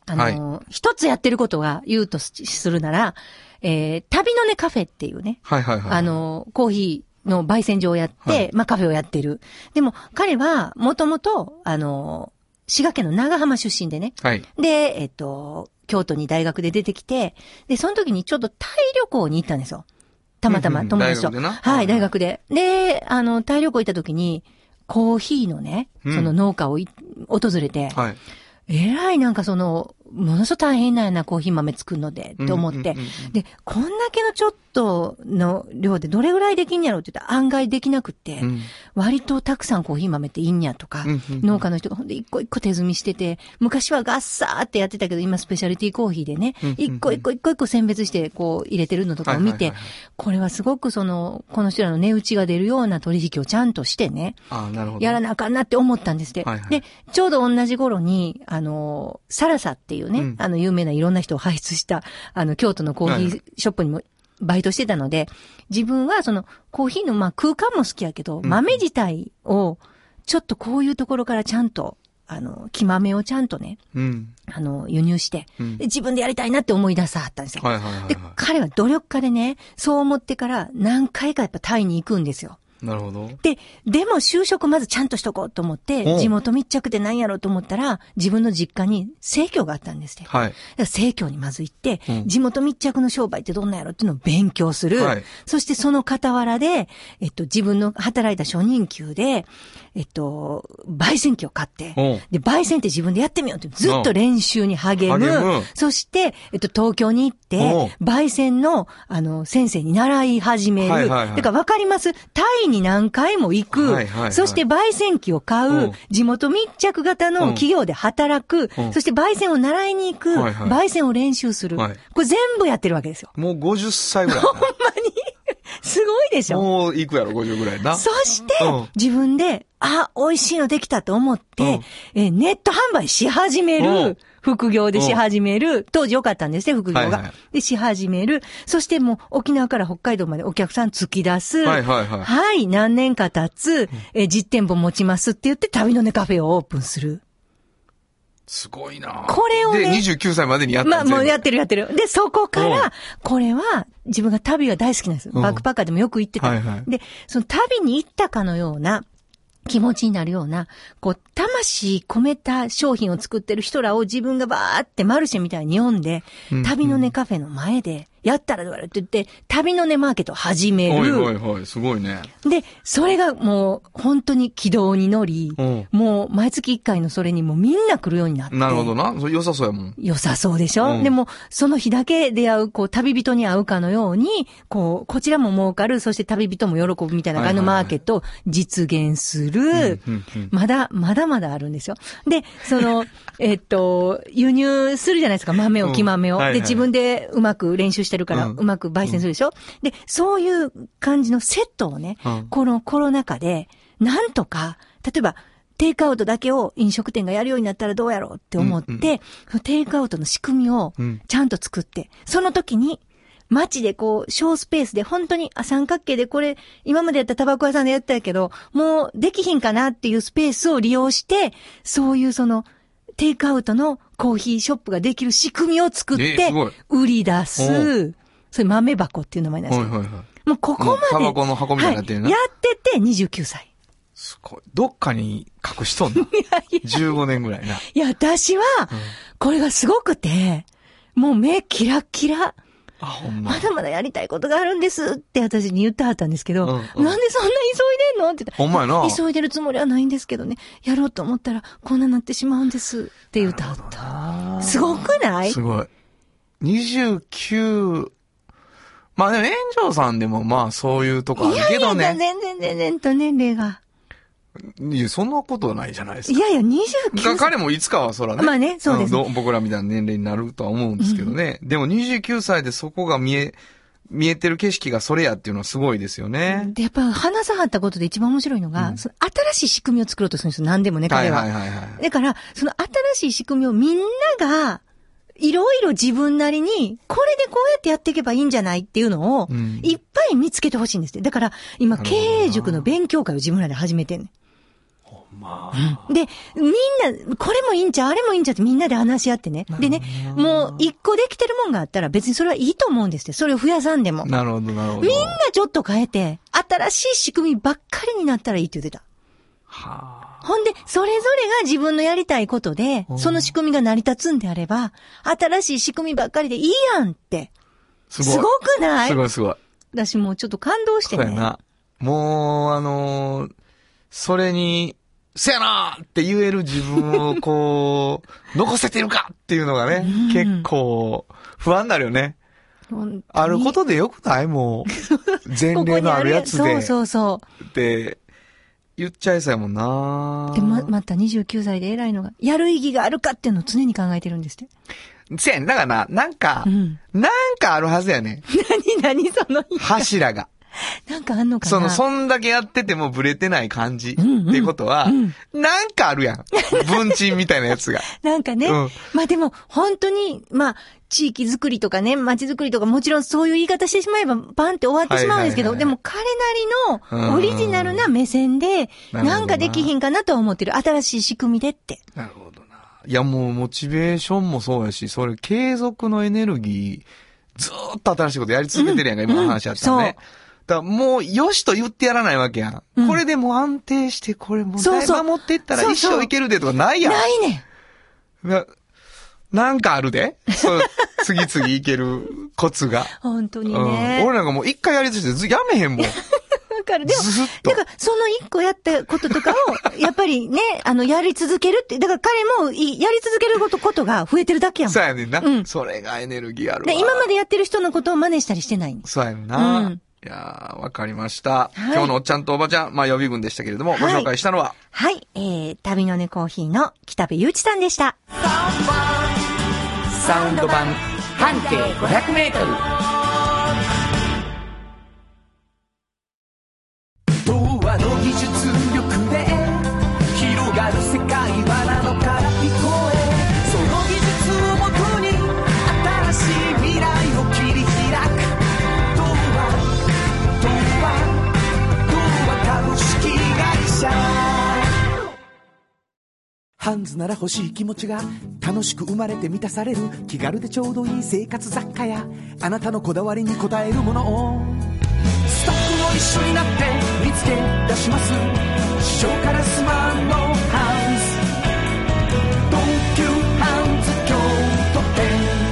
あのー一つやってることが言うとするなら、えー、旅のねカフェっていうね、はいはいはい。あ、の、コーヒーの焙煎所をやって、はいまあカフェをやってる。でも彼は、もともと、あの、滋賀県の長浜出身でね。はい。で、えっと、京都に大学で出てきて、で、その時にちょっとタイ旅行に行ったんですよ。たまたま友達と。はい、大学で。で、あの、タイ旅行行った時に、コーヒーのね、うんその農家をい訪れて、はい。えらいなんかその、ものすごく大変なんやな、コーヒー豆作るので、って思って。で、こんだけのちょっとの量でどれぐらいできんやろうって言ったら案外できなくって、うん。割とたくさんコーヒー豆っていいんやとか、農家の人がほんで一個一個手摘みしてて、昔はガッサーってやってたけど、今スペシャリティコーヒーでね一個一個一個一個選別してこう入れてるのとかを見てこれはすごくその、この人らの値打ちが出るような取引をちゃんとしてね。やらなあかんなって思ったんですって。はいはい。で、ちょうど同じ頃に、あの、サラサっていうね、うんあの、有名ないろんな人を輩出した、あの、京都のコーヒーショップにもバイトしてたので、自分はその、コーヒーの、まあ、空間も好きやけど、ん豆自体を、ちょっとこういうところからちゃんと、あの、木豆をちゃんとね、うん。あの、輸入して、うんで自分でやりたいなって思い出さはったんですよ。はいはいはいでは、彼は努力家でね、そう思ってから何回かやっぱタイに行くんですよ。い。なるほど。で、でも就職まずちゃんとしとこうと思っおて、う地元密着で何やろうと思ったら、自分の実家に生協があったんですって。はい。生協にまず行って、うん地元密着の商売ってどんなんやろっていうのを勉強する。はいそしてその傍らで、えっと、自分の働いた初任給で、えっと、焙煎機を買ってで、焙煎って自分でやってみようってずっと練習に励む。励むそして、えっと、東京に行って、焙煎の、あの、先生に習い始める。はいはいはいだからわかりますタイに何回も行く。はいはいはいそして焙煎機を買う。うん地元密着型の企業で働く。うんそして焙煎を習いに行く。はいはい焙煎を練習する。はいこれ全部やってるわけですよ。もう50歳ぐらい。すごいでしょ？もう行くやろ、50ぐらいな。そしてうん、自分で、あ、美味しいのできたと思って、えーネット販売し始めうんる。副業でし始める。当時良かったんですね、副業が。はいはいで、し始める。そしてもう沖縄から北海道までお客さん突き出す。はいはいはいはい、何年か経つ。えー実店舗持ちますって言って旅のねカフェをオープンする。すごいな。これをね。で、29歳までにやった。まあ、もうやっってるやってる。で、そこかうん。ら、これは、自分が旅が大好きなんです。うん。バックパッカーでもよく行ってた。はいはい。で、その旅に行ったかのような、気持ちになるような、こう、魂込めた商品を作ってる人らを自分がバーってマルシェみたいに読んで、うん。旅のねカフェの前でやったらどうやるって言って、旅のねマーケットを始めおいる。おいおい、すごいね。で、それがもう本当に軌道に乗り、うんもう毎月1回のそれにもうみんな来るようになって。なるほどな。それ良さそうやもん。良さそうでしょ、うんでも、その日だけ出会う、こう、旅人に会うかのように、こう、こちらも儲かる、そして旅人も喜ぶみたいな感じのマーケットを実現する。まだ、まだまだあるんですよ。で、その、えっと、輸入するじゃないですか、豆を、うん木豆を。はいはいで、自分でうまく練習してるから、うん。うまく焙煎するでしょ、で、そういう感じのセットをね、うん。このコロナ禍で、なんとか、例えば、テイクアウトだけを飲食店がやるようになったらどうやろうって思って、うんうそのテイクアウトの仕組みをうん。ちゃんと作って、その時に、街でこう、小スペースで本当にあ三角形でこれ、今までやったタバコ屋さんでやったけど、もうできひんかなっていうスペースを利用して、そういうその、テイクアウトのコーヒーショップができる仕組みを作って売り出おす。それ豆箱っていう名前なんですよ。はいはいはい。もうここまで。タバコの箱みたいになってるなはいやってて29歳。すごい。どっかに隠しとんの いやいや ?15 年ぐらいな。いや、私は、これがすごくて、もう目キラッキラ。まま。だまだやりたいことがあるんですって私に言ってはったんですけど、うんうんなんでそんな急いでんの？って言ったほんまやな。急いでるつもりはないんですけどね、やろうと思ったらこんななってしまうんですって言ってはった。すごくない？すごい。29、まあでも炎上さんでもまあそういうとこあるけどいやいや、ね。全然全然と年齢が。いや、そんなことはないじゃないですか。いやいや、29が歳。彼もいつかはそらね。まあねそうですね僕らみたいな年齢になるとは思うんですけどね。でも29歳でそこが見え、見えてる景色がそれやっていうのはすごいですよね。で、やっぱ話さはったことで一番面白いのが、その新しい仕組みを作ろうとするんですよ。何でもね、はい彼は。はいはいはい。だから、その新しい仕組みをみんなが、いろいろ自分なりに、これでこうやってやっていけばいいんじゃないっていうのをうん、いっぱい見つけてほしいんですって。だから、今、経営塾の勉強会を自分らで始めてんねん。まあ。で、みんな、これもいいんちゃう、あれもいいんちゃうってみんなで話し合ってね。でね、もう一個できてるもんがあったら別にそれはいいと思うんですって。それを増やさんでも。みんななるほどなるほど。ちょっと変えて、新しい仕組みばっかりになったらいいって言ってた。はあ。ほんで、それぞれが自分のやりたいことで、その仕組みが成り立つんであれば、新しい仕組みばっかりでいいやんって。すごい。すごくない？すごいすごい。私もうちょっと感動してね。そうやな。もう、あのーそれに、せやなーって言える自分をこう、残せてるかっていうのがね、結構、不安になるよね。あることでよくない？もう。前例のあるやつで。そうそうそって、言っちゃいそうやもんなう。で、ま、また29歳で偉いのが、やる意義があるかっていうのを常に考えてるんですって。せやねんだからな、なんか、うん。なんかあるはずやね。何何その、柱が。なんかあんのかな？その、そんだけやっててもブレてない感じ。ってんうんいうことは、うんなんかあるやん。文鎮みたいなやつが。なんかね。うんまあでも、本当に、まあ、地域づくりとかね、街づくりとか、もちろんそういう言い方してしまえば、バンって終わってしまうんですけど、はいはいはいでも彼なりのオリジナルな目線で、なんかできひんかなとは思ってる。新しい仕組みでって。なるほどな。いやもうモチベーションもそうやし、それ継続のエネルギー、ずーっと新しいことやり続けてるやんか、今の話やったらね。だからもう、よしと言ってやらないわけやん。うんこれでもう安定して、これもう、そうそう守っていったら一そうそう生いけるでとかないやん。ないねん。ななんかあるでそう、次々いける コツが。本当にうん。ね。俺なんかもう一回やりとしてずやめへんもん。だから、でも、だから、その一個やったこととかを、やっぱりね、あの、やり続けるって、だから彼もい、やり続けること、ことが増えてるだけやもん。そうやねんな。うんそれがエネルギーあるわ。で、今までやってる人のことを真似したりしてない。そうやんな。うんいやーわかりました。い。今日のおっちゃんとおばちゃん、まあ予備軍でしたけれども、ご紹介したのは、はい、えー、旅のねコーヒーの北部ゆうちさんでした。サウンド版半径500メートル。童話の技術ハンズなら欲しい気持ちが楽しく生まれて満たされる気軽でちょうどいい生活雑貨やあなたのこだわりに応えるものを。スタッフも一緒になって見つけ出します。師匠からスマートハウス東急ハンズ京都店。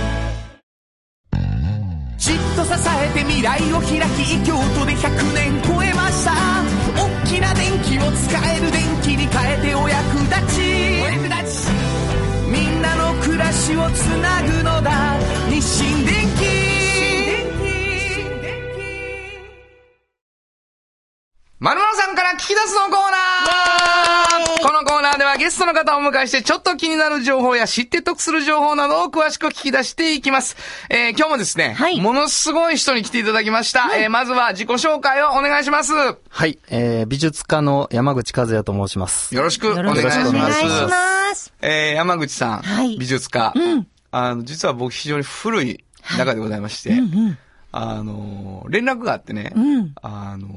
時未来を開き京都で100年超えました。大きな電気を使える電気に変えてお役立ち。お役立ちみんなの暮らしをつなぐのだ。日清電まるまるさんから聞き出すのコーナーゲストの方をお迎えしてちょっと気になる情報や知って得する情報などを詳しく聞き出していきます。えー、今日もですね、はいものすごい人に来ていただきました。えー、まずは自己紹介をお願いします。よはい、えー、美術家の山口和也と申します。ろしくお願いしよろしくお願います。します。えー、山口さん、はい美術家。うんあの、実は僕非常に古い中でございまして、うんあの、連絡があってね、うん。あの、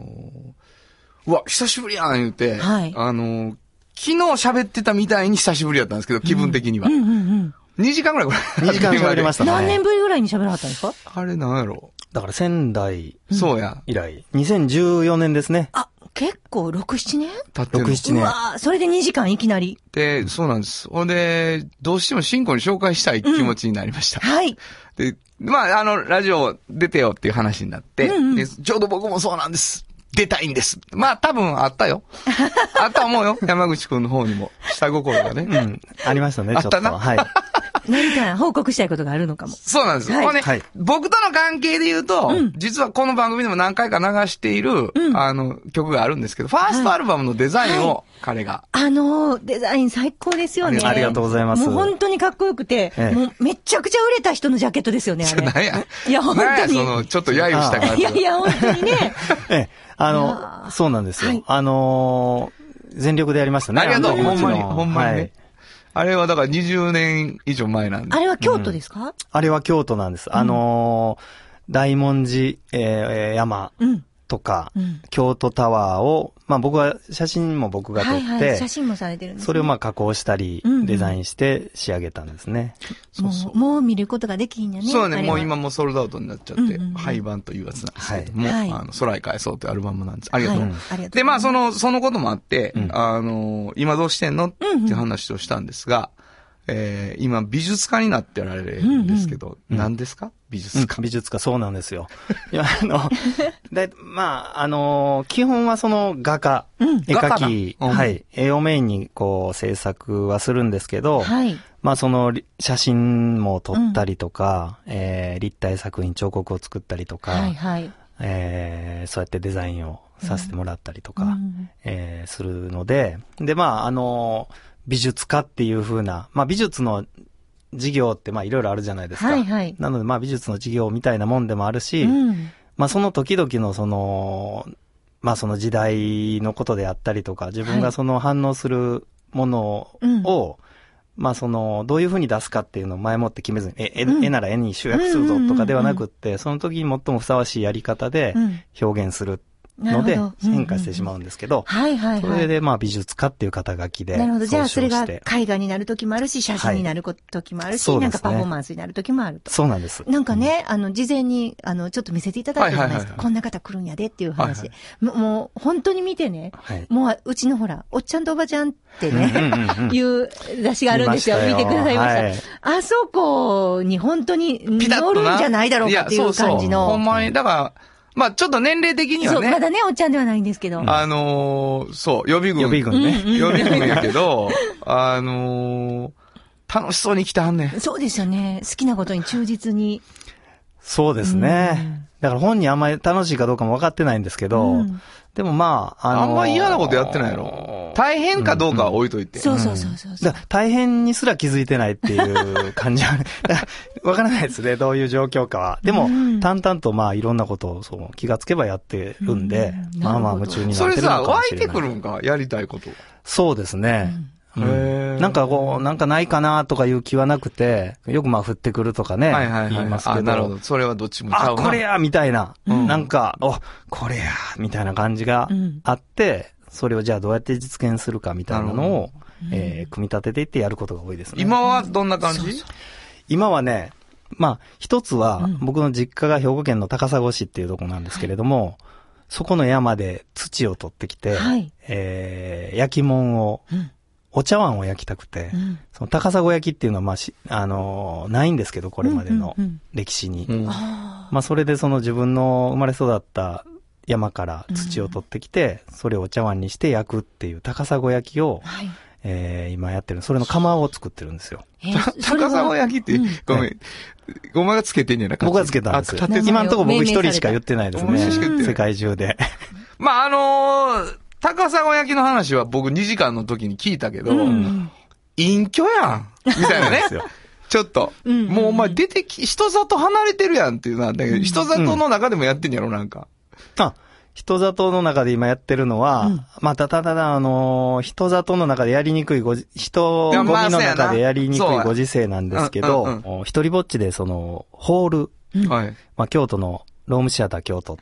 うわ、久しぶりやん言うて、はいあの、昨日喋ってたみたいに久しぶりやったんですけど、気分的には。うんうんうん。2時間ぐらいこれ。2時間喋りましたね。何年ぶりぐらいに喋らはったんですか？あれなんやろ、だから仙台そうや。以来、2014年ですね。あ、結構6、7年？経ってるの6 7年うわーそれで2時間いきなり。で、そうなんです。ほんで、どうしても新子に紹介したい気持ちになりました。はい。で、まあ、あの、ラジオ出てよっていう話になって、うんうんでちょうど僕もそうなんです。出たいんです。まあ、多分あったよ。あった思うよ。山口くんの方にも。下心がね。うん。ありましたね、ちょっと。あったなはい。何か報告したいことがあるのかも。そうなんです。はいほんではい僕との関係で言うと、実はこの番組でも何回か流している、うんあの、曲があるんですけど、ファーストアルバムのデザインを彼が、あのー、デザイン最高ですよね。ありがとうございますもう本当にかっこよくて、ええもうめちゃくちゃ売れた人のジャケットですよね、あれ。なんや、いや、本なんや、当に。その、ちょっと揶揄した感じ。いやいや、本当にね。ええ、あの、ーそうなんですよ。はいあのー全力でやりましたね。ありがとう、ほんまに、ほんまにね。はいあれはだから20年以上前なんで。あれは京都ですか？あれは京都なんです。あのー大文字、えー山うん。とか、うん京都タワーを、まあ僕は、写真も僕が撮って、はいはい。写真もされてるんです、ね。それをまあ加工したりうんうん、デザインして仕上げたんですね。そうそうもう、もう見ることができひんやね。そうね、もう今もうソールドアウトになっちゃって、うんうんうん廃盤というやつなんですけども、はいあの、空へ返そうというアルバムなんです。ありがとう。はいうんありがとう。で、まあ、その、そのこともあって、うんあの、今どうしてんの？っていう話をしたんですが、えー今、美術家になってられるんですけど、うんうん何ですか？美術うん家。美術家、そうなんですよ。いや、あの、で、まあ、あの、基本はその画家、うん絵描き、だうんはい、絵をメインにこう制作はするんですけど、はい。まあそのり写真も撮ったりとか、えー立体作品、彫刻を作ったりとか、はいはい。えーそうやってデザインをさせてもらったりとか、うんえーするので、で、まあ、あの、美術家っていう風な、まあ美術の授業ってまあいろいろあるじゃないですか。はいはい。なのでまあ美術の授業みたいなもんでもあるし、うん。まあその時々のその、まあその時代のことであったりとか、自分がその反応するものを、まあその、どういうふうに出すかっていうのを前もって決めずに、え、絵うん。絵なら絵に集約するぞとかではなくって、その時に最もふさわしいやり方でうん。表現するので変化してしまうんですけど、はいはいはい。それでまあ美術家っていう肩書きで。なるほど。じゃあ、それが絵画になる時もあるし、写真になる時もあるし、なんかパフォーマンスになる時もあると。そうなんです。なんかね、あの、事前に、あの、ちょっと見せていただいたじゃないですか。こんな方来るんやでっていう話もう本当に見てね、はい。もう、うちのほら、おっちゃんとおばちゃんってね、いう雑誌があるんですよ。見てくださいました。はいあそこに本当に乗るんじゃないだろうかっていう感じの。ほんまに、だから、まあちょっと年齢的にはそう、まね、だね、おっちゃんではないんですけど。あのーそう、予備軍。予備軍ね。予備軍やけど、あのー楽しそうに来てはんねん。そうですよね。好きなことに忠実に。そうですね。だから本人あんまり楽しいかどうかも分かってないんですけど、うんでもまあ、あのーあんま嫌なことやってないやろ。大変かどうかは置いといて。そうそうそうそう大変にすら気づいてないっていう感じは わからないですね、どういう状況かは。でも、うん淡々とまあいろんなことをそう気がつけばやってるんで、うんまあまあ夢中になってそれさ、るのかも湧いしれない。てくるんかやりたいこと。そうですね。うんなんかこう、なんかないかなとかいう気はなくて、よくまあ降ってくるとかね、はいはいはい。言いますけど。あ、なるほど。それはどっちもちゃあ、うな。これやみたいな、うん。なんか、お、これやみたいな感じがうん。あって、それをじゃあどうやって実現するかみたいなのを、えー組み立てていってやることが多いですね。今はどんな感じ？今はね、まあ、一つはうん、僕の実家が兵庫県の高砂市っていうところなんですけれども、そこの山で土を取ってきて、はい。えー焼き物をうんお茶碗を焼きたくて、うんその高砂焼きっていうのは、まあし、あのーないんですけど、これまでのうんうんうん歴史に。うんあまあ、それでその自分の生まれ育った山から土を取ってきて、それをお茶碗にして焼くっていう高砂焼きをー、はい。えー今やってる。それの釜を作ってるんですよ。えー高は砂焼きってうん、ごめん。お前がつけてんねやな、僕がつけたんですあ、立て今んとこ僕一人しか言ってないですね。い世界中で。まあ、あのー高砂焼きの話は僕2時間の時に聞いたけど、うん隠居やんみたいなね。ちょっと。うんもうお前出てき、人里離れてるやんっていうのは、だけど、うん人里の中でもやってんやろ、なんか。あ、人里の中で今やってるのは、うんまあ、ただただ、あのー人里の中でやりにくいごじ、人いやゴミの中でやりにくいご時世なんですけうんどうん、お一人ぼっちでその、ホール、うんはい。まあ、京都のロームシアター京都。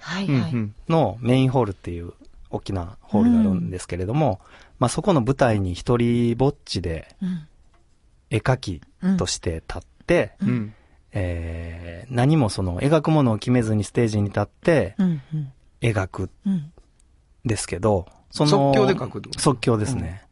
のメインホールっていう大きなホールがあるんですけれども、まあ、そこの舞台に一人ぼっちでうん。絵描きとして立って、うん。うん。えー何もその描くものを決めずにステージに立ってうんうん。描くうんですけど、その即興で描く即興ですね。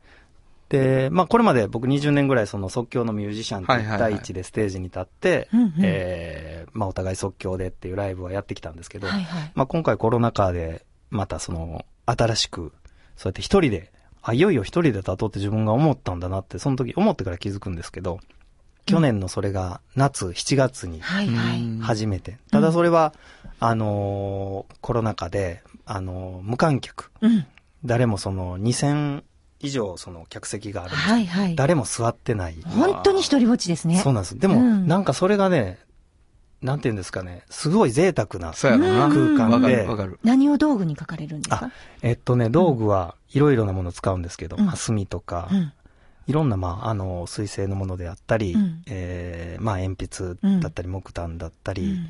で、まあこれまで僕20年ぐらいその即興のミュージシャンと1はいはいはい。対1でステージに立って、うんうん。えーまあお互い即興でっていうライブはやってきたんですけど、はいはい。まあ今回コロナ禍でまたその新しく、そうやって一人で、あ、いよいよ一人で立とうって自分が思ったんだなって、その時思ってから気づくんですけど、去年のそれが夏7月にはいはい。うん初めて。ただそれは、あのーコロナ禍で、あのー無観客。うん。誰もその2000以上その客席があるんです。はいはい。誰も座ってない。本当に一人ぼっちですね。そうなんです。でも、うんなんかそれがね、なんて言うんですかね、すごい贅沢な空間でる、わかる。何を道具に書かれるんですか？あえっとね、道具はいろいろなものを使うんですけど、うんまあ墨とか、うん。いろんな、まあ、あの、水性のものであったり、うんえーまあ、鉛筆だったり、木炭だったり、うん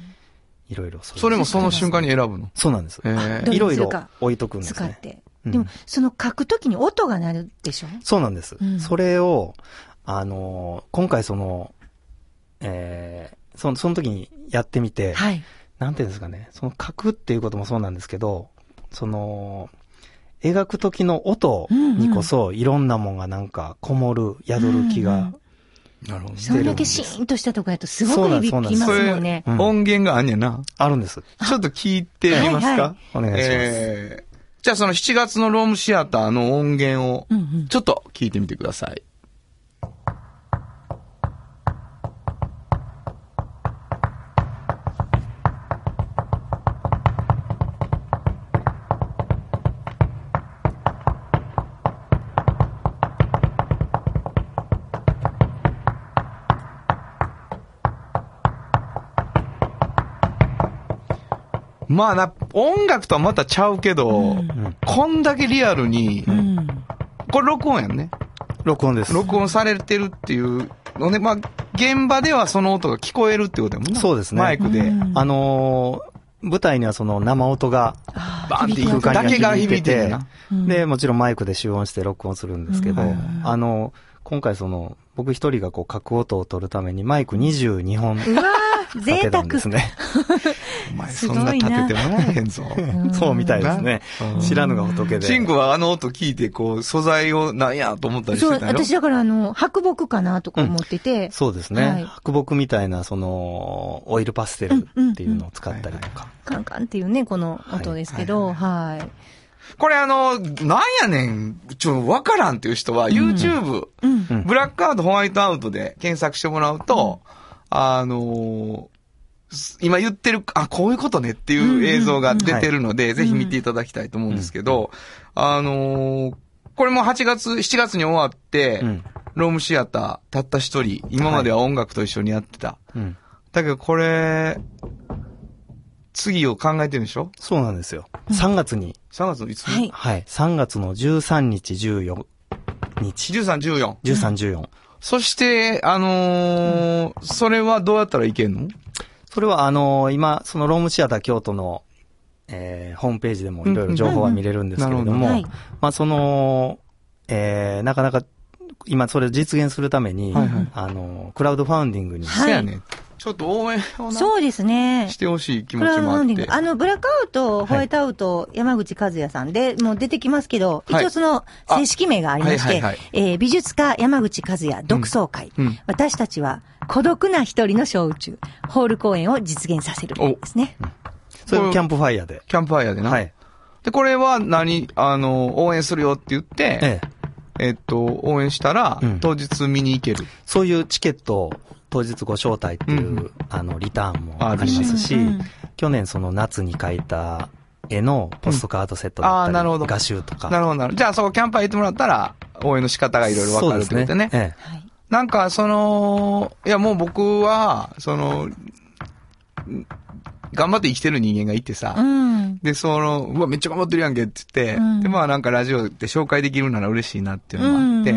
いろいろそれもその瞬間に選ぶの？そうなんです。いろいろ置いとくんですね。使って。うんでも、その書くときに音が鳴るでしょ？そうなんです。うんそれを、あのー今回その、えーその、その時にやってみて、はい。なんていうんですかね、その書くっていうこともそうなんですけど、その、描く時の音にこそ、いろんなもんがなんか、こもる、宿る気が、うんうんなるほどそれだけシーンとしたとこやとすごく響きますそもんね。うん音源があんねんな。あるんです。ちょっと聞いてみますか、はいお願いします。えーじゃあその7月のロームシアターの音源をうんうんちょっと聞いてみてください。まあな、音楽とはまたちゃうけど、うんこんだけリアルに、うん。これ録音やんね。録音です。録音されてるっていうので、まあ、現場ではその音が聞こえるってことやもんな。そうですねマイクで。うんあのー舞台にはその生音が、あバーンって響き渡るだけが響いてるな。うんで、もちろんマイクで集音して録音するんですけど、うんあの、今回その、僕一人がこう、書く音を取るためにマイク22本うわー、贅沢。ですね。お前すそんなごいな立ててもらえへんぞ。んそうみたいですねうん。知らぬが仏で。シンクはあの音聞いて、こう、素材をなんやと思ったりしそう、てたよ。私だからあの、白木かなとか思ってて、そうですね。はい白木みたいな、その、オイルパステルっていうのを使ったりとか。カンカンっていうね、この音ですけど、はい。これあの、なんやねん、ちょ、わからんっていう人は、YouTube、うん。うんブラックアウト、ホワイトアウトで検索してもらうと、あのーす今言ってる、あ、こういうことねっていう映像が出てるので、ぜひ見ていただきたいと思うんですけど、あのーこれも8月、7月に終わって、うん。ロームシアター、たった一人、今までは音楽と一緒にやってた。うん。だけどこれ、次を考えてるんでしょ？そうなんですよ。3月に、?3 月のいつ、はい。はい。3月の13日、14日。13、14。13、14。そして、あのーそれはどうやったらいけんの？それはあのー今、そのロームシアター京都の、えーホームページでもいろいろ情報は見れるんですけれどうんうんも、はい。まあその、えーなかなか、今それを実現するために、はいはい。あのークラウドファウンディングに、はい。そやね。ちょっと応援をそうですね。してほしい気持ちもあって。あの、ブラックアウト、ホワイトアウト、山口和也さんで、もう出てきますけど、一応その正式名がありまして、え美術家山口和也独創会、私たちは孤独な一人の小宇宙、ホール公演を実現させるですね。それキャンプファイヤーで。キャンプファイヤーでな。はい。で、これは何、あの、応援するよって言って、えええっと、応援したら、当日見に行ける。そういうチケット当日ご招待っていう、うん、あの、リターンもありますし、うん、去年その夏に描いた絵のポストカードセットだったり、うん、なるほど。画集とか。なるほど、なるほど。じゃあそこキャンパー行ってもらったら、応援の仕方がいろいろわかるってことね。ね。ええ、なんか、その、いやもう僕は、その、頑張って生きてる人間がいてさ、うん、で、その、うわ、めっちゃ頑張ってるやんけって言って、うん、で、まあなんかラジオで紹介できるなら嬉しいなっていうのもあって、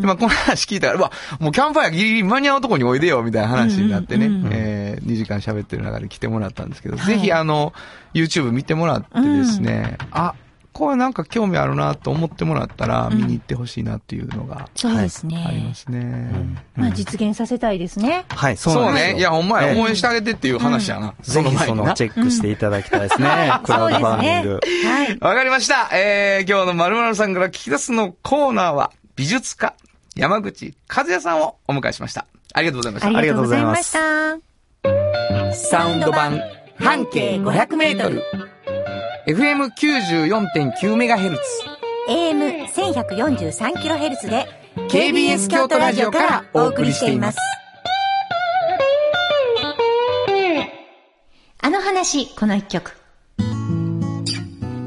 で、まあこの話聞いたら、うわ、もうキャンプファイアギリギリ間に合うとこにおいでよみたいな話になってね、えー、2時間喋ってる中で来てもらったんですけど、はい、ぜひあの、YouTube 見てもらってですね、あ、こはなんか興味あるなと思ってもらったら、見に行ってほしいなっていうのが、そうですね。ありますね。まあ実現させたいですね。はい、そうね。いや、ほんまや、応援してあげてっていう話やな。そのチェックしていただきたいですね。クラウドファンディング。はい。わかりました。えー、今日のまるまるさんから聞き出すのコーナーは、美術家、山口和也さんをお迎えしまました。ありがとうございました。ありがとうございました。サウンド版、半径500メートル。FM94.9MHz。AM1143kHz で、KBS 京都ラジオからお送りしています。あの話、この一曲。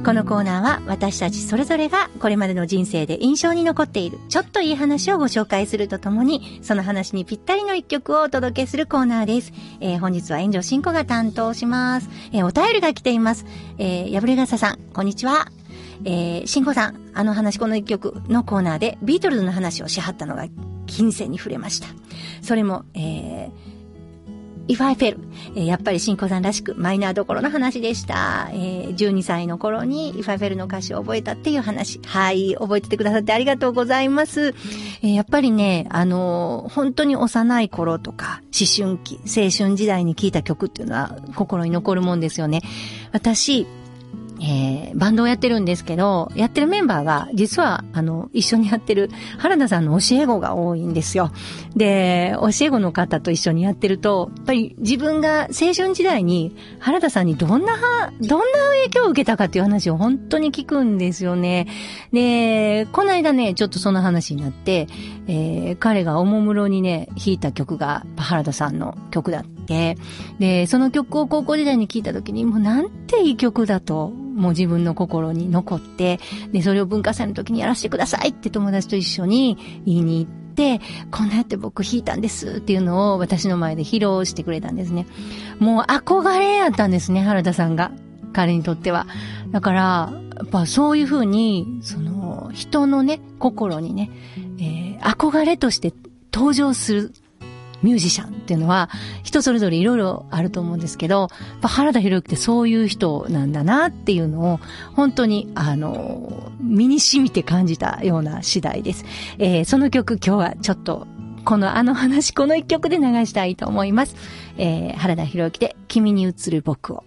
このコーナーは私たちそれぞれがこれまでの人生で印象に残っているちょっといい話をご紹介するとともにその話にぴったりの一曲をお届けするコーナーです。えー、本日は炎上進行が担当します。えー、お便りが来ています。えー、破れ傘さん、こんにちは。えー、進行さん、あの話この一曲のコーナーでビートルズの話をしはったのが金銭に触れました。それも、えー、If I Fell。え、やっぱり新子さんらしくマイナーどころの話でした。え、12歳の頃に If I Fell の歌詞を覚えたっていう話。はい、覚えててくださってありがとうございます。え、やっぱりね、あの、本当に幼い頃とか、思春期、青春時代に聴いた曲っていうのは心に残るもんですよね。私、えー、バンドをやってるんですけど、やってるメンバーが、実は、あの、一緒にやってる原田さんの教え子が多いんですよ。で、教え子の方と一緒にやってると、やっぱり自分が青春時代に原田さんにどんな、どんな影響を受けたかっていう話を本当に聞くんですよね。で、この間ね、ちょっとその話になって、えー、彼がおもむろにね、弾いた曲が原田さんの曲だって、で、その曲を高校時代に聴いた時に、もうなんていい曲だともう自分の心に残って、で、それを文化祭の時にやらせてくださいって友達と一緒に言いに行って、こんなやって僕弾いたんですっていうのを私の前で披露してくれたんですね。もう憧れやったんですね、原田さんが。彼にとっては。だから、やっぱそういうふうに、その、人のね、心にね、えー、憧れとして登場するミュージシャンっていうのは、人それぞれいろいろあると思うんですけど、原田博之ってそういう人なんだなっていうのを、本当に、あの、身に染みて感じたような次第です。えー、その曲今日はちょっと、このあの話、この一曲で流したいと思います。えー、原田博之で、君に映る僕を。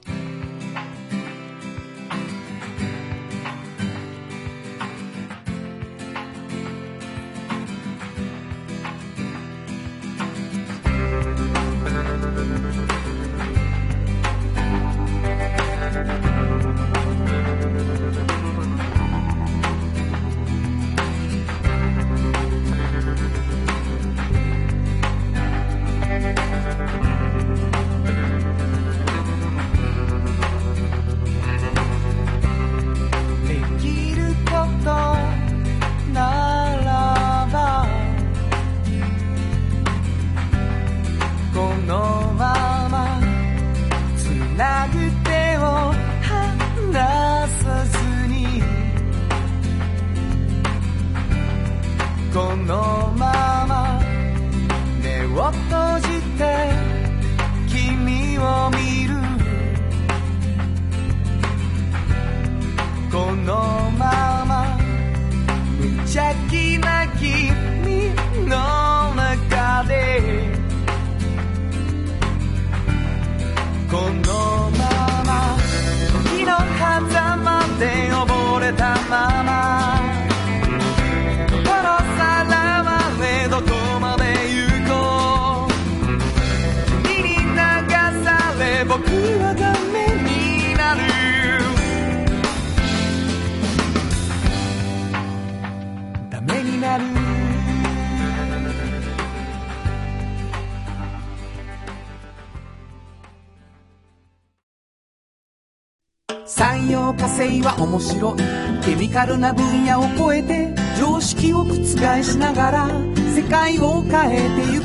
面白いケミカルな分野を超えて常識を覆しながら世界を変えてゆく。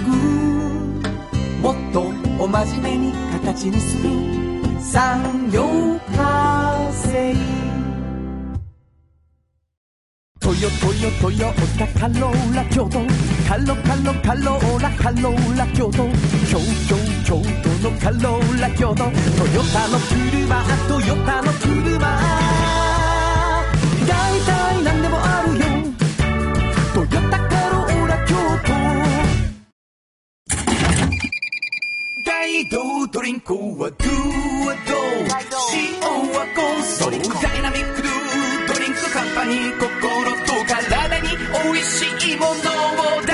もっとお真面目に形にする。産業化成。トヨトヨトヨタカローラ京都。カロカロカローラカローラ京都。京京京都のカローラ京都。トヨタの車トヨタの車。大体何でもあるよ。トヨタカローラ京都。大道ドリンクはドゥはドゥ塩はコンソーダイナミックドゥドリンクカンパニー心と体に美味しいものを。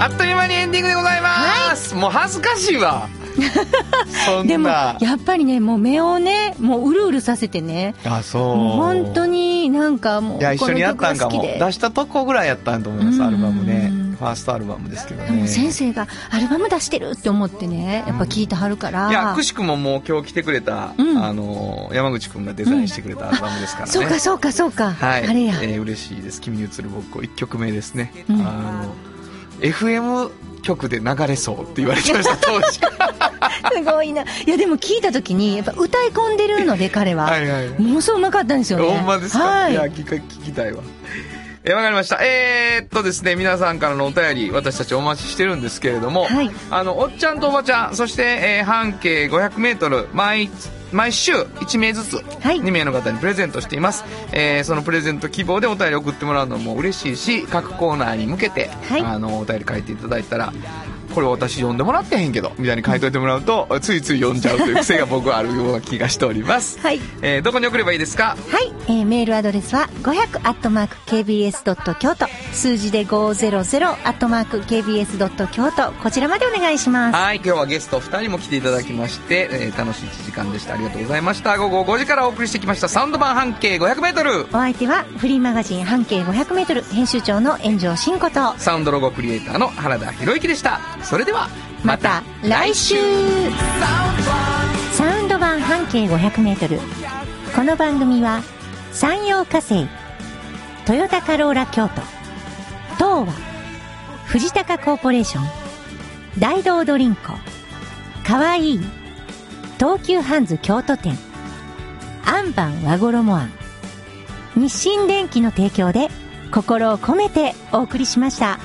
あっという間にエンディングでございます。もう恥ずかしいわ。でも、やっぱりね、もう目をね、もううるうるさせてね、あ、そう。もう本当になんかもう、いや、一緒にやったんかも。出したとこぐらいやったんと思います、うんアルバムね。ファーストアルバムですけどね。先生がアルバム出してるって思ってね、やっぱ聞いてはるから。いや、くしくももう今日来てくれた、うんあの、山口くんがデザインしてくれたアルバムですからね。そうかそうかそうか。はい。あれや。えー嬉しいです。君に映る僕1曲目ですね。うんあの、FM 曲で流れそうって言われてました、当時。すごいな。いやでも聞いた時に、やっぱ歌い込んでるので彼は。はいはい。ものすごいうまかったんですよね。ほんまですか、、はいい。や聞か聞きたいわえーわかりましたえー、っとですね皆さんからのお便り私たちお待ちしてるんですけれども、はいあのおっちゃんとおばちゃんそして、えー半径 500m 毎毎週1名ずつはい。2名の方にプレゼントしています、えーそのプレゼント希望でお便り送ってもらうのも嬉しいし各コーナーに向けて、はい。あのお便り書いていただいたらこれ私読んでもらってへんけどみたいに書いといてもらうとついつい読んじゃうという癖が僕はあるような気がしております、はい。えーどこに送ればいいですか？はい、えーメールアドレスは500 KBS 京都数字で500 KBS 京都こちらまでお願いします。はい、今日はゲスト2人も来ていただきまして、えー楽しい1時間でした。ありがとうございました。午後5時からお送りしてきましたサウンド版半径 500m。お相手はフリーマガジン半径500メートル編集長の炎上真子とサウンドロゴクリエイターの原田博之でした。それでは、また来週サウンド版半径500メートルこの番組は山陽火星トヨタカローラ京都東和藤高コーポレーション大道ドリンコかわいい東急ハンズ京都店アンバン和衣あん日清電機の提供で心を込めてお送りしました。